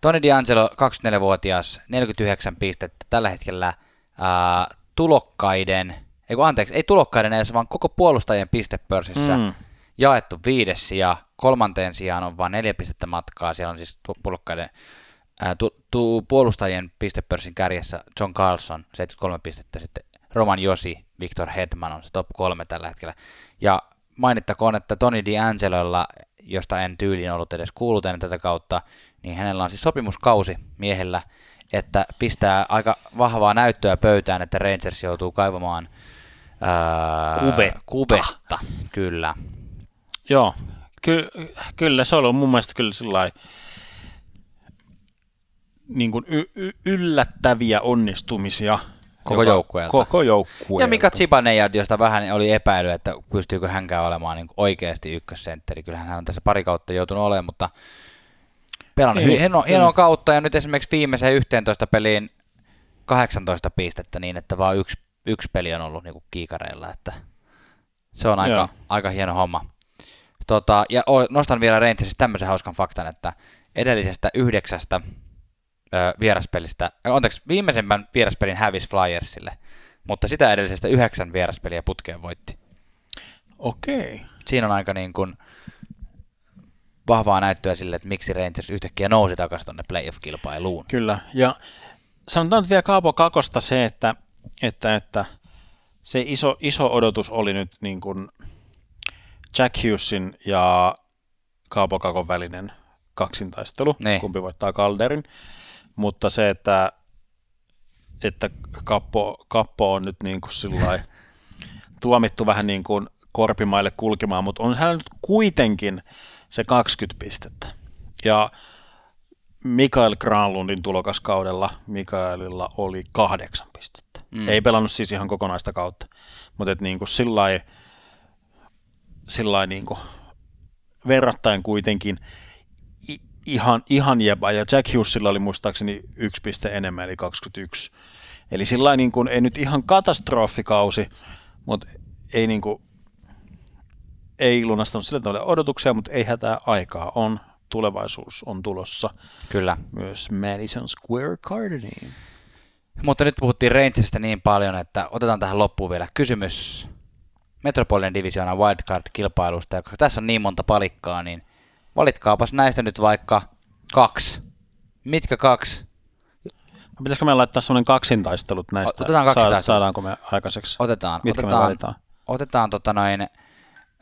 Toni D'Angelo, 24-vuotias, 49 pistettä tällä hetkellä ää, tulokkaiden, ei kun anteeksi, ei tulokkaiden edes, vaan koko puolustajien pistepörssissä Mm. jaettu viides sija, kolmanteen sijaan on vain neljä pistettä matkaa, siellä on siis tu- tulokkaiden, ää, tu, tu, puolustajien pistepörssin kärjessä John Carlson, 73 pistettä, sitten Roman Josi, Victor Hedman on se top kolme tällä hetkellä, ja mainittakoon, että Toni D'Angelolla, josta en tyyliin ollut edes kuullut ennen tätä kautta, niin hänellä on siis sopimuskausi miehellä, että pistää aika vahvaa näyttöä pöytään, että Rangers joutuu kaivamaan ää, Kuvetta. kuvetta. Kyllä. Joo, ky- kyllä se on ollut mun mielestä kyllä sillä niin kuin y- y- yllättäviä onnistumisia. Koko joukkueelta. Koko joukkueelta. Ja Mika Zibanejad, josta vähän oli epäily, että pystyykö hänkään olemaan niin oikeasti ykkössentteri. Kyllähän hän on tässä pari kautta joutunut olemaan, mutta pelannut hy- hieno, hienoa kautta ja nyt esimerkiksi viimeiseen 11 peliin 18 pistettä niin, että vaan yksi, yksi peli on ollut niin kuin kiikareilla, että se on aika, Joo. aika hieno homma. Tota, ja nostan vielä Rangersista tämmöisen hauskan faktan, että edellisestä yhdeksästä ö, vieraspelistä, anteeksi, viimeisemmän vieraspelin hävisi Flyersille, mutta sitä edellisestä yhdeksän vieraspeliä putkeen voitti. Okei. Siinä on aika niin kuin vahvaa näyttöä sille, että miksi Rangers yhtäkkiä nousi takaisin tuonne playoff-kilpailuun. Kyllä, ja sanotaan nyt vielä Kaapo Kakosta se, että, että, että se iso, iso odotus oli nyt niin kuin Jack Hughesin ja Kaapo Kakon välinen kaksintaistelu, Niin. kumpi voittaa Calderin, mutta se, että, että Kappo, Kappo on nyt niin kuin sillai, tuomittu vähän niin kuin korpimaille kulkemaan, mutta on hän nyt kuitenkin se 20 pistettä. Ja Mikael Granlundin tulokaskaudella Mikaelilla oli kahdeksan pistettä. Mm. Ei pelannut siis ihan kokonaista kautta, mutta et niinku sillai, sillai niinku verrattain kuitenkin ihan, ihan jäbä. Ja Jack Hughesilla oli muistaakseni yksi piste enemmän, eli 21. Eli sillä niin kuin, ei nyt ihan katastrofikausi, mutta ei, niin kuin, ei lunastanut sillä tavalla odotuksia, mutta ei hätää aikaa on. Tulevaisuus on tulossa Kyllä. myös Madison Square Gardeniin. Mutta nyt puhuttiin Rangersista niin paljon, että otetaan tähän loppuun vielä kysymys Metropolitan Divisioonan wildcard-kilpailusta. Ja koska tässä on niin monta palikkaa, niin valitkaapas näistä nyt vaikka kaksi. Mitkä kaksi? Pitäisikö me laittaa semmoinen kaksintaistelut näistä? Otetaan kaksintaistelut. Saadaanko me aikaiseksi? Otetaan. Mitkä me otetaan, valitaan? Otetaan tota noin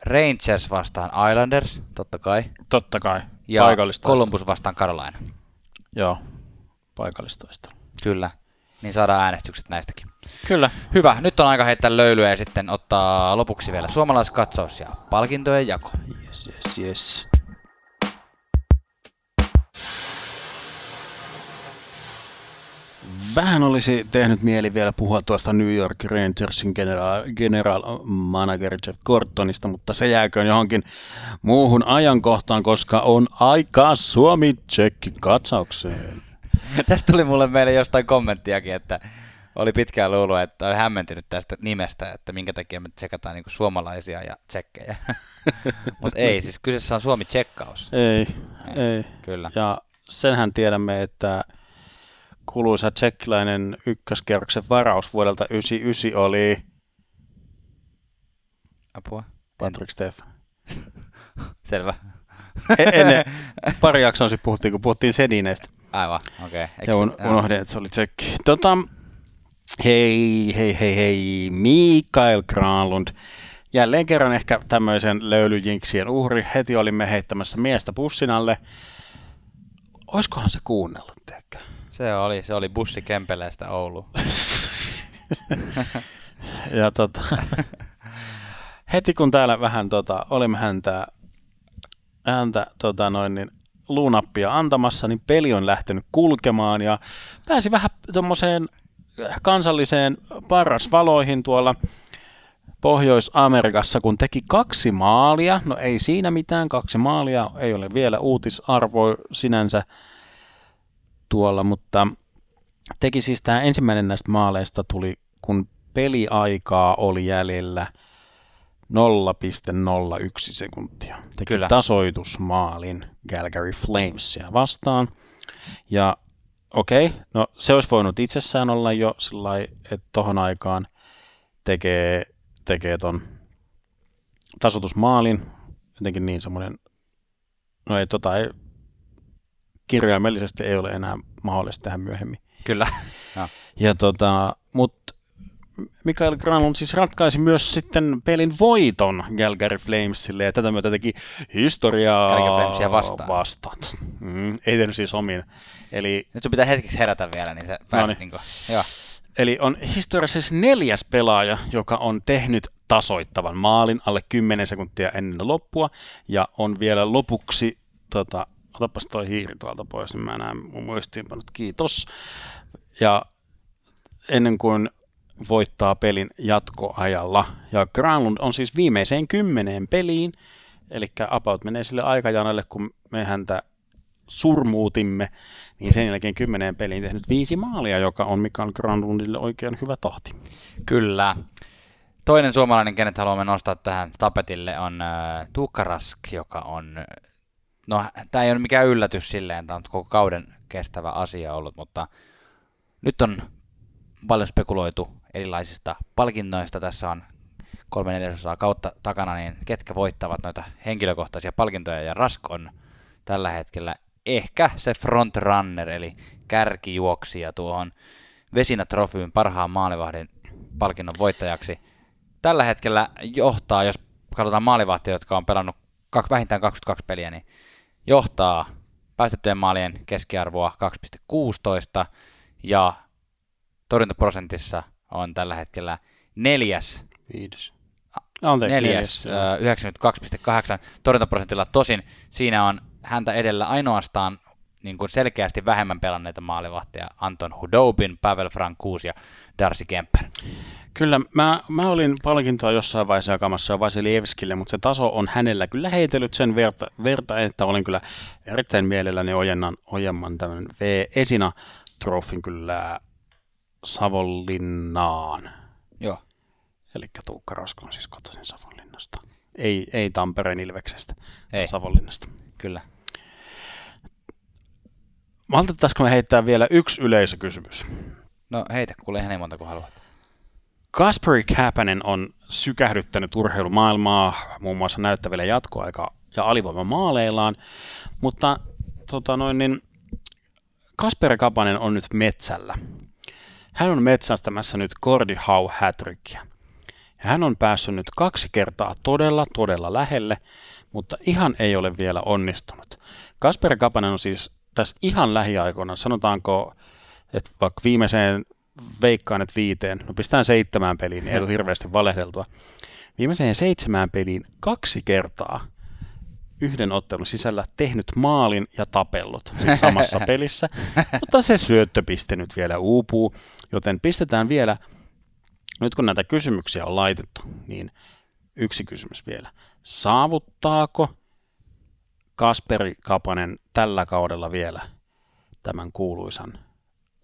Rangers vastaan Islanders, totta kai. Totta kai. Ja. Columbus vastaan Carolina. Joo, paikallistaistelu. Kyllä. Niin saadaan äänestykset näistäkin. Kyllä. Hyvä, nyt on aika heittää löylyä ja sitten ottaa lopuksi vielä suomalaiskatsaus ja palkintojen jako. Yes, yes, yes. Vähän olisi tehnyt mieli vielä puhua tuosta New York Rangersin general, general manager Jeff Gortonista, mutta se jääköön johonkin muuhun ajankohtaan, koska on aika Suomi-tsekki katsaukseen. (laughs) Tästä tuli mulle meille jostain kommenttiakin, että oli pitkään luullut, että oli hämmentynyt tästä nimestä, että minkä takia me tsekataan niin suomalaisia ja tsekkejä. (laughs) Mutta ei, siis kyseessä on Suomi-tsekkaus. Ei, ei, ei. Kyllä. Ja senhän tiedämme, että kuuluisa tsekkiläinen ykköskerroksen varaus vuodelta 99 oli Apua. Patrick Stefan. (laughs) Selvä. E- ennen pari jaksoa sitten puhuttiin, kun puhuttiin Sedineistä. Aivan, okei. Okay. Ja un, unohdin, että se oli tsekki. Tota, hei, hei, hei, hei, Mikael Granlund. Jälleen kerran ehkä tämmöisen löylyjinksien uhri. Heti olimme heittämässä miestä pussin alle. Oiskohan se kuunnellut, teekö? Se oli, se oli bussi Kempeleestä Oulu. (laughs) ja tota, heti kun täällä vähän tota, olimme häntä, häntä tota noin, niin luunappia antamassa, niin peli on lähtenyt kulkemaan ja pääsi vähän tuommoiseen kansalliseen parasvaloihin tuolla Pohjois-Amerikassa, kun teki kaksi maalia. No ei siinä mitään, kaksi maalia ei ole vielä uutisarvo sinänsä tuolla, mutta teki siis tämä ensimmäinen näistä maaleista tuli, kun peliaikaa oli jäljellä 0,01 sekuntia. Teki Kyllä. tasoitusmaalin Calgary Flamesia vastaan. Ja okei, okay, no se olisi voinut itsessään olla jo sillä että tohon aikaan tekee, tekee ton tasoitusmaalin, jotenkin niin semmoinen, no ei tota ei, kirjaimellisesti ei ole enää mahdollista tehdä myöhemmin. Kyllä. Ja, ja tota, mutta Mikael Granlund siis ratkaisi myös sitten pelin voiton Calgary Flamesille ja tätä myötä teki historiaa Calgary Flamesia vastaan. vastaan. Mm, ei tehnyt siis omiin. Eli, Nyt sun pitää hetkeksi herätä vielä, niin se pääset no niin. Niin joo. Eli on historiassa siis neljäs pelaaja, joka on tehnyt tasoittavan maalin alle 10 sekuntia ennen loppua ja on vielä lopuksi tota, otapas toi hiiri tuolta pois, niin mä näen mun muistiinpanot, kiitos. Ja ennen kuin voittaa pelin jatkoajalla. Ja Granlund on siis viimeiseen kymmeneen peliin, eli about menee sille aikajanalle, kun me häntä surmuutimme, niin sen jälkeen kymmeneen peliin tehnyt viisi maalia, joka on Mikael Granlundille oikein hyvä tahti. Kyllä. Toinen suomalainen, kenet haluamme nostaa tähän tapetille, on äh, Tuukka Rask, joka on no tämä ei ole mikään yllätys silleen, tämä on koko kauden kestävä asia ollut, mutta nyt on paljon spekuloitu erilaisista palkinnoista. Tässä on kolme neljäsosaa kautta takana, niin ketkä voittavat noita henkilökohtaisia palkintoja, ja Rask on tällä hetkellä ehkä se frontrunner, eli kärkijuoksija tuohon Vesina Trofyyn parhaan maalivahdin palkinnon voittajaksi. Tällä hetkellä johtaa, jos katsotaan maalivahtia, jotka on pelannut vähintään 22 peliä, niin johtaa päästettyjen maalien keskiarvoa 2,16 ja torjuntaprosentissa on tällä hetkellä neljäs. Viides. Anteeksi, neljäs, neljäs 92,8 torjuntaprosentilla. Tosin siinä on häntä edellä ainoastaan niin kuin selkeästi vähemmän pelanneita maalivahtia Anton Hudobin, Pavel Frankuus ja Darcy Kemper. Kyllä, mä, mä olin palkintoa jossain vaiheessa jakamassa Vasilievskille, mutta se taso on hänellä kyllä heitellyt sen verta, verta että olen kyllä erittäin mielelläni ojennan, ojemman tämän V-esina trofin kyllä Savonlinnaan. Joo. Eli Tuukka Rasko on siis kotoisin Savonlinnasta. Ei, ei Tampereen Ilveksestä, ei. Savonlinnasta. Kyllä. Maltettaisiko me heittää vielä yksi yleisökysymys? No heitä, kuule ihan niin monta kuin haluat. Kasperi Kapanen on sykähdyttänyt urheilumaailmaa muun muassa näyttävillä jatkoaika- ja alivoimamaaleillaan, mutta tota noin, niin Kasperi Kapanen on nyt metsällä. Hän on metsästämässä nyt Cordy Howe Hatrickia. Ja hän on päässyt nyt kaksi kertaa todella, todella lähelle, mutta ihan ei ole vielä onnistunut. Kasper Kapanen on siis tässä ihan lähiaikoina, sanotaanko, että vaikka viimeiseen veikkaan, että viiteen, no pistään seitsemään peliin, niin ei ole hirveästi valehdeltua. Viimeiseen seitsemään peliin kaksi kertaa yhden ottelun sisällä tehnyt maalin ja tapellut siis samassa (laughs) pelissä, mutta se syöttöpiste nyt vielä uupuu, joten pistetään vielä, nyt kun näitä kysymyksiä on laitettu, niin yksi kysymys vielä. Saavuttaako Kasperi Kapanen tällä kaudella vielä tämän kuuluisan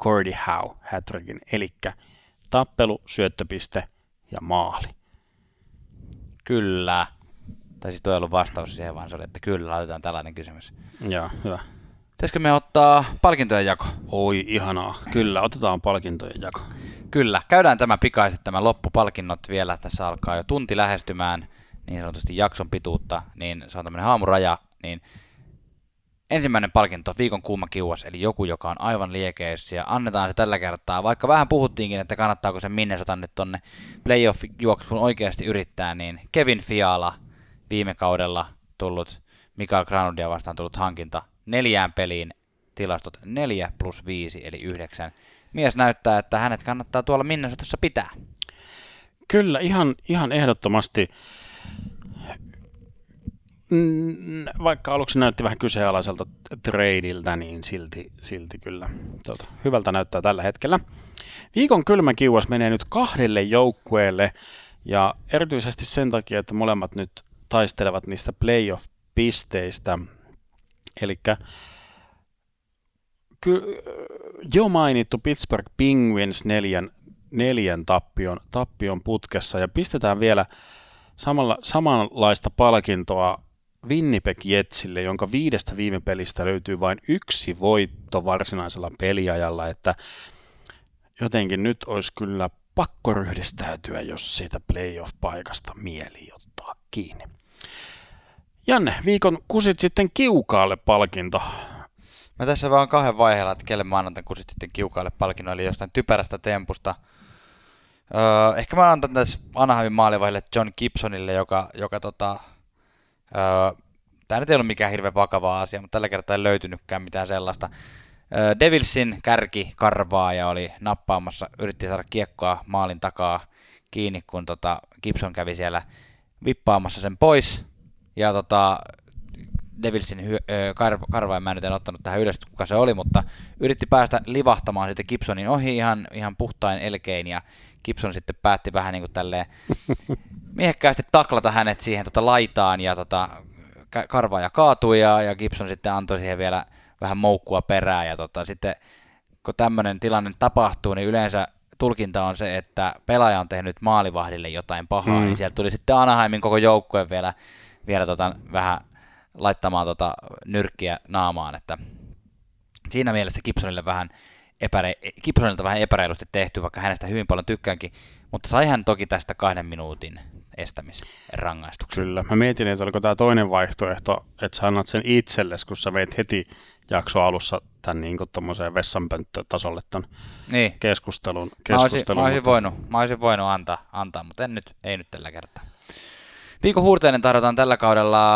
Cordy Howe hätrickin, eli tappelu, syöttöpiste ja maali? Kyllä. Tai siis toi ei ollut vastaus siihen, vaan se oli, että kyllä, laitetaan tällainen kysymys. Joo, hyvä. Pitäisikö me ottaa palkintojen jako? Oi, ihanaa. Kyllä, otetaan palkintojen jako. Kyllä, käydään tämä pikaiset, tämä loppupalkinnot vielä. Tässä alkaa jo tunti lähestymään niin sanotusti jakson pituutta, niin se on tämmöinen haamuraja, niin ensimmäinen palkinto, viikon kuuma kiuas, eli joku, joka on aivan liekeissä, ja annetaan se tällä kertaa, vaikka vähän puhuttiinkin, että kannattaako se Minnesota nyt tonne playoff-juoksuun oikeasti yrittää, niin Kevin Fiala, viime kaudella tullut Mikael Granuldia vastaan tullut hankinta, neljään peliin tilastot 4 plus 5, eli 9. Mies näyttää, että hänet kannattaa tuolla Minnesotassa pitää. Kyllä, ihan, ihan ehdottomasti vaikka aluksi näytti vähän kyseenalaiselta tradeiltä, niin silti, silti kyllä tota, hyvältä näyttää tällä hetkellä. Viikon kylmä kiuas menee nyt kahdelle joukkueelle ja erityisesti sen takia, että molemmat nyt taistelevat niistä playoff-pisteistä. Eli ky- jo mainittu Pittsburgh Penguins neljän, neljän tappion, tappion putkessa ja pistetään vielä samalla, samanlaista palkintoa Winnipeg Jetsille, jonka viidestä viime pelistä löytyy vain yksi voitto varsinaisella peliajalla, että jotenkin nyt olisi kyllä pakko ryhdistäytyä, jos siitä playoff-paikasta mieli ottaa kiinni. Janne, viikon kusit sitten kiukaalle palkinto. Mä tässä vaan kahden vaiheella, että kelle mä annan kusit sitten kiukaalle palkinnon, eli jostain typerästä tempusta. Öö, ehkä mä annan tässä Anaheimin maalivahille John Gibsonille, joka, joka tota, Tämä nyt ei ollut mikään hirveän vakava asia, mutta tällä kertaa ei löytynytkään mitään sellaista. Devilsin kärki karvaa ja oli nappaamassa, yritti saada kiekkoa maalin takaa kiinni, kun tota Gibson kävi siellä vippaamassa sen pois. Ja tota, Devilsin hy- öö, karva, mä nyt en ottanut tähän ylös, kuka se oli, mutta yritti päästä livahtamaan sitten Gibsonin ohi ihan, ihan puhtain elkein ja Gibson sitten päätti vähän niin kuin tälleen (laughs) miehekkäästi taklata hänet siihen tota laitaan ja tota, karvaaja kaatui ja, ja Gibson sitten antoi siihen vielä vähän moukkua perään ja tota, sitten kun tämmöinen tilanne tapahtuu, niin yleensä tulkinta on se, että pelaaja on tehnyt maalivahdille jotain pahaa, mm. niin sieltä tuli sitten Anaheimin koko joukkue vielä, vielä tota, vähän laittamaan tota nyrkkiä naamaan, että siinä mielessä Gibsonille vähän epärei, Gibsonilta vähän epäreilusti tehty, vaikka hänestä hyvin paljon tykkäänkin, mutta sai hän toki tästä kahden minuutin estämisrangaistuksen. Kyllä. Mä mietin, että oliko tämä toinen vaihtoehto, että sä annat sen itsellesi, kun sä veit heti jakso alussa tämän niin kuin vessanpönttötasolle tämän niin. keskustelun. keskustelun mä, olisin, mä, olisin voinut, mä olisin voinut antaa, antaa, mutta en nyt, ei nyt tällä kertaa. Viikon huurteinen tarjotaan tällä kaudella,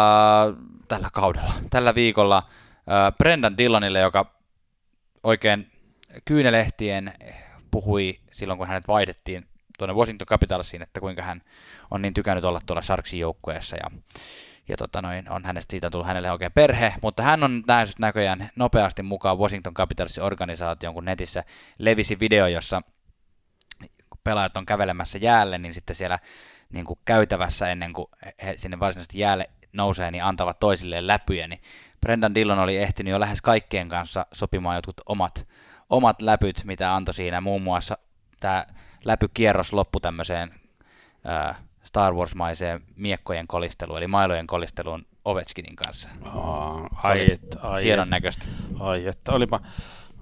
tällä kaudella, tällä viikolla äh, Brendan Dillonille, joka oikein kyynelehtien puhui silloin, kun hänet vaihdettiin tuonne Washington Capitalsiin, että kuinka hän on niin tykännyt olla tuolla Sharksin joukkueessa ja, ja tota noin, on hänestä siitä tullut hänelle oikein perhe, mutta hän on nähnyt näköjään nopeasti mukaan Washington Capitalsin organisaation, kun netissä levisi video, jossa pelaajat on kävelemässä jäälle, niin sitten siellä niin kuin käytävässä ennen kuin he sinne varsinaisesti jäälle nousee, niin antavat toisilleen läpyjä, niin Brendan Dillon oli ehtinyt jo lähes kaikkien kanssa sopimaan jotkut omat, omat läpyt, mitä antoi siinä, muun muassa tämä läpykierros loppu tämmöiseen ää, Star Wars-maiseen miekkojen kolisteluun, eli mailojen kolisteluun Ovechkinin kanssa. Oh, ai, et, ai hienon näköistä. Ai että, olipa,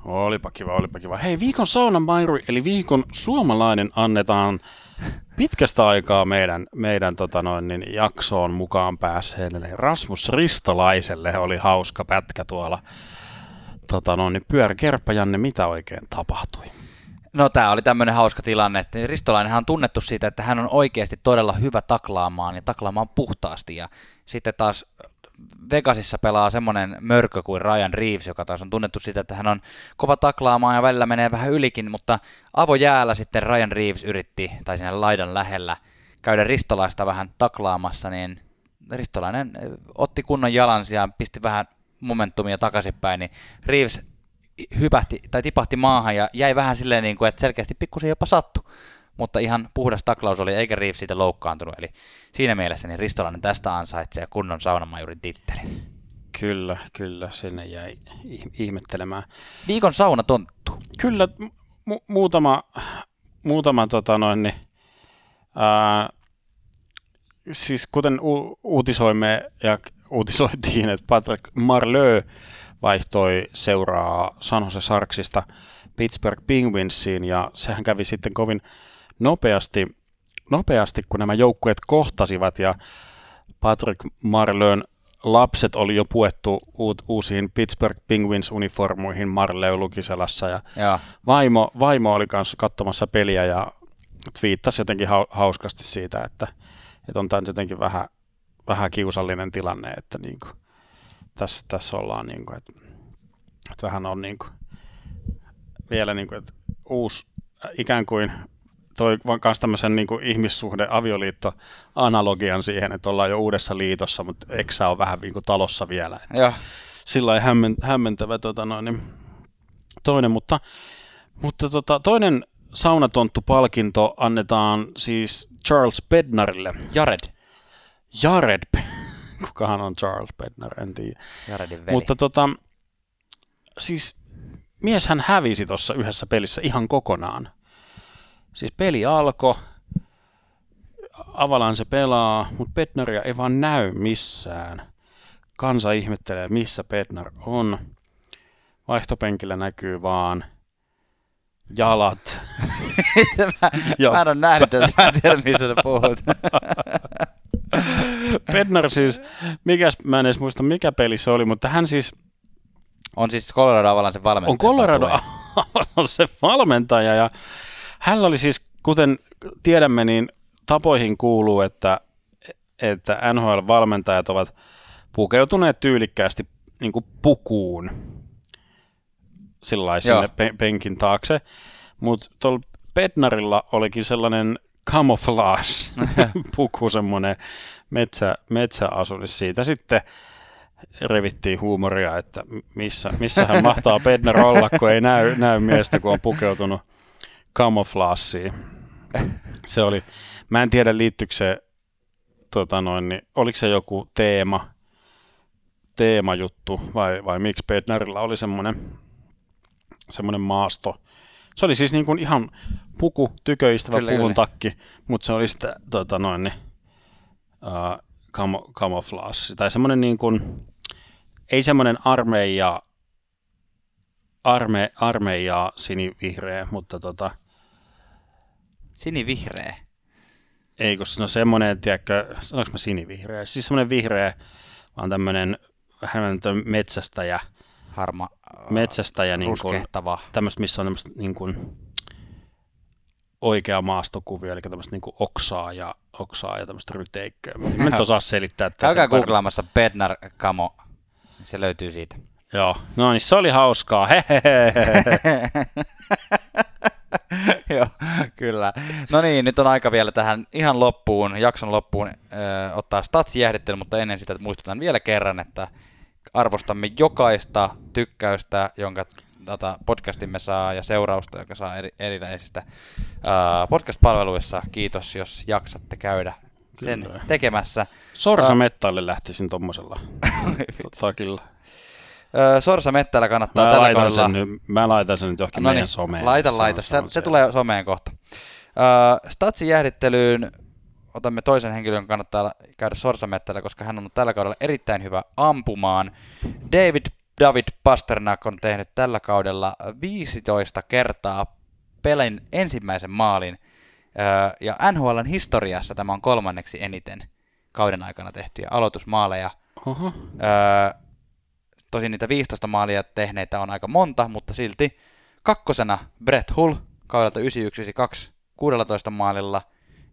olipa kiva, olipa kiva. Hei, viikon sauna mairi, eli viikon suomalainen annetaan pitkästä aikaa meidän, meidän tota noin, niin jaksoon mukaan päässeelle Rasmus Ristolaiselle oli hauska pätkä tuolla tota noin, niin pyöräkerppa, Janne, mitä oikein tapahtui? No tämä oli tämmöinen hauska tilanne, että Ristolainenhan on tunnettu siitä, että hän on oikeasti todella hyvä taklaamaan ja taklaamaan puhtaasti ja sitten taas Vegasissa pelaa semmoinen mörkö kuin Ryan Reeves, joka taas on tunnettu siitä, että hän on kova taklaamaan ja välillä menee vähän ylikin, mutta avojäällä sitten Ryan Reeves yritti, tai siinä laidan lähellä, käydä ristolaista vähän taklaamassa, niin Ristolainen otti kunnon jalansia, pisti vähän momentumia takaisinpäin, niin Reeves hypähti tai tipahti maahan ja jäi vähän silleen, niin kuin, että selkeästi pikkusen jopa sattu. Mutta ihan puhdas taklaus oli, eikä Reeves siitä loukkaantunut. Eli siinä mielessä niin Ristolainen tästä ansaitsee kunnon saunamajurin tittelin. Kyllä, kyllä, sinne jäi ihmettelemään. Viikon sauna tonttu. Kyllä, mu- muutama, muutama tota noin, niin, ää, siis kuten u- uutisoimme ja uutisoitiin, että Patrick Marleux vaihtoi seuraa San Jose Sarksista Pittsburgh Penguinsiin ja sehän kävi sitten kovin nopeasti, nopeasti kun nämä joukkueet kohtasivat ja Patrick Marleun lapset oli jo puettu uut, uusiin Pittsburgh Penguins-uniformuihin Marleu Lukiselassa ja, ja. Vaimo, vaimo oli kanssa katsomassa peliä ja twiittasi jotenkin hauskasti siitä, että, että on tämä jotenkin vähän, vähän kiusallinen tilanne, että niin kuin, tässä, tässä ollaan niin kuin, että, että vähän on niin kuin, vielä niin kuin, että uusi ikään kuin toi myös tämmöisen niin kuin ihmissuhde avioliitto analogian siihen, että ollaan jo uudessa liitossa, mutta eksä on vähän niin kuin talossa vielä. Että Sillä ei hämmen, hämmentävä tota noin, niin toinen, mutta, mutta tota, toinen saunatonttu-palkinto annetaan siis Charles Bednarille. Jared. Jared. (laughs) Kukahan on Charles Bednar, en tiedä. Jaredin veli. Mutta tota, siis mieshän hävisi tuossa yhdessä pelissä ihan kokonaan. Siis peli alkoi, Avalan se pelaa, mutta Petnaria ei vaan näy missään. Kansa ihmettelee, missä Petnar on. Vaihtopenkillä näkyy vaan jalat. (laughs) mä, mä en ole nähnyt että mä en tiedä, missä sä puhut. (laughs) (laughs) Petnar siis, mikäs, mä en edes muista mikä peli se oli, mutta hän siis... On siis Colorado Avalan se valmentaja. On Colorado se valmentaja ja hän oli siis, kuten tiedämme, niin tapoihin kuuluu, että, että NHL-valmentajat ovat pukeutuneet tyylikkäästi niin pukuun sillä sinne pe- penkin taakse. Mutta tuolla Bednarilla olikin sellainen camouflage-puku, (laughs) (laughs) semmoinen metsä, metsäasunis. Siitä sitten revittiin huumoria, että missä, missä hän (laughs) mahtaa Bednar olla, kun ei näy, näy miestä, kun on pukeutunut camouflagea. Se oli, mä en tiedä liittyykö se, tota noin, niin, oliko se joku teema, teemajuttu vai, vai miksi Bednarilla oli semmoinen, semmoinen maasto. Se oli siis niin kuin ihan puku, tyköistävä kyllä, puvun kyllä. takki, mutta se oli sitten tota noin, niin, uh, camo, camouflage, tai semmoinen niin kuin, ei semmoinen armeija, arme, armeija sinivihreä, mutta tota, Sinivihreä. Ei, kun on semmoinen, tiedätkö, sanoinko mä sinivihreä? Siis semmoinen vihreä, vaan tämmöinen vähän metsästäjä. Harma. Metsästäjä. Niin ruskehtava. Tämmöistä, missä on tämmöistä niin kuin, oikea maastokuvio, eli tämmöistä niin kuin oksaa ja, oksaa ja tämmöistä ryteikköä. Mä en osaa selittää. Käykää googlaamassa Bednar Kamo, se löytyy siitä. Joo, no niin, se oli hauskaa. (laughs) Joo, kyllä. No niin, nyt on aika vielä tähän ihan loppuun, jakson loppuun ö, ottaa statsijäähdittely, mutta ennen sitä muistutan vielä kerran, että arvostamme jokaista tykkäystä, jonka tota, podcastimme saa ja seurausta, joka saa eri, erilaisista uh, podcast-palveluissa. Kiitos, jos jaksatte käydä sen kyllä. tekemässä. Sorsa Mettalle lähtisin tuommoisella (laughs) takilla. Sorsa Mettällä kannattaa mä tällä laitan kaudella... Sen nyt, mä laitan sen nyt johonkin no meidän niin, someen. Laita, laita. Se, se, se tulee someen kohta. Uh, Statsin jäähdittelyyn otamme toisen henkilön, joka kannattaa käydä Sorsamettällä, koska hän on ollut tällä kaudella erittäin hyvä ampumaan. David David Pasternak on tehnyt tällä kaudella 15 kertaa pelin ensimmäisen maalin, ja NHLn historiassa tämä on kolmanneksi eniten kauden aikana tehtyjä aloitusmaaleja. Uh-huh. Tosin niitä 15 maalia tehneitä on aika monta, mutta silti kakkosena Brett Hull kaudelta 91 16 maalilla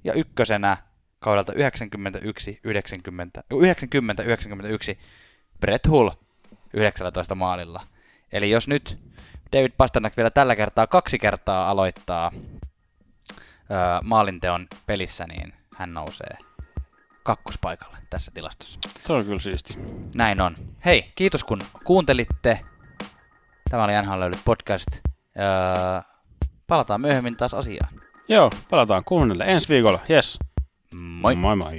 ja ykkösenä kaudelta 91 90 90 91 Brett Hull 19 maalilla. Eli jos nyt David Pasternak vielä tällä kertaa kaksi kertaa aloittaa öö, maalinteon pelissä, niin hän nousee kakkospaikalle tässä tilastossa. Se on kyllä siisti. Näin on. Hei, kiitos kun kuuntelitte. Tämä oli NHL Löydyt podcast. Öö, palataan myöhemmin taas asiaan. Joo, palataan kuunnelle ensi viikolla. Yes. Moi moi! moi.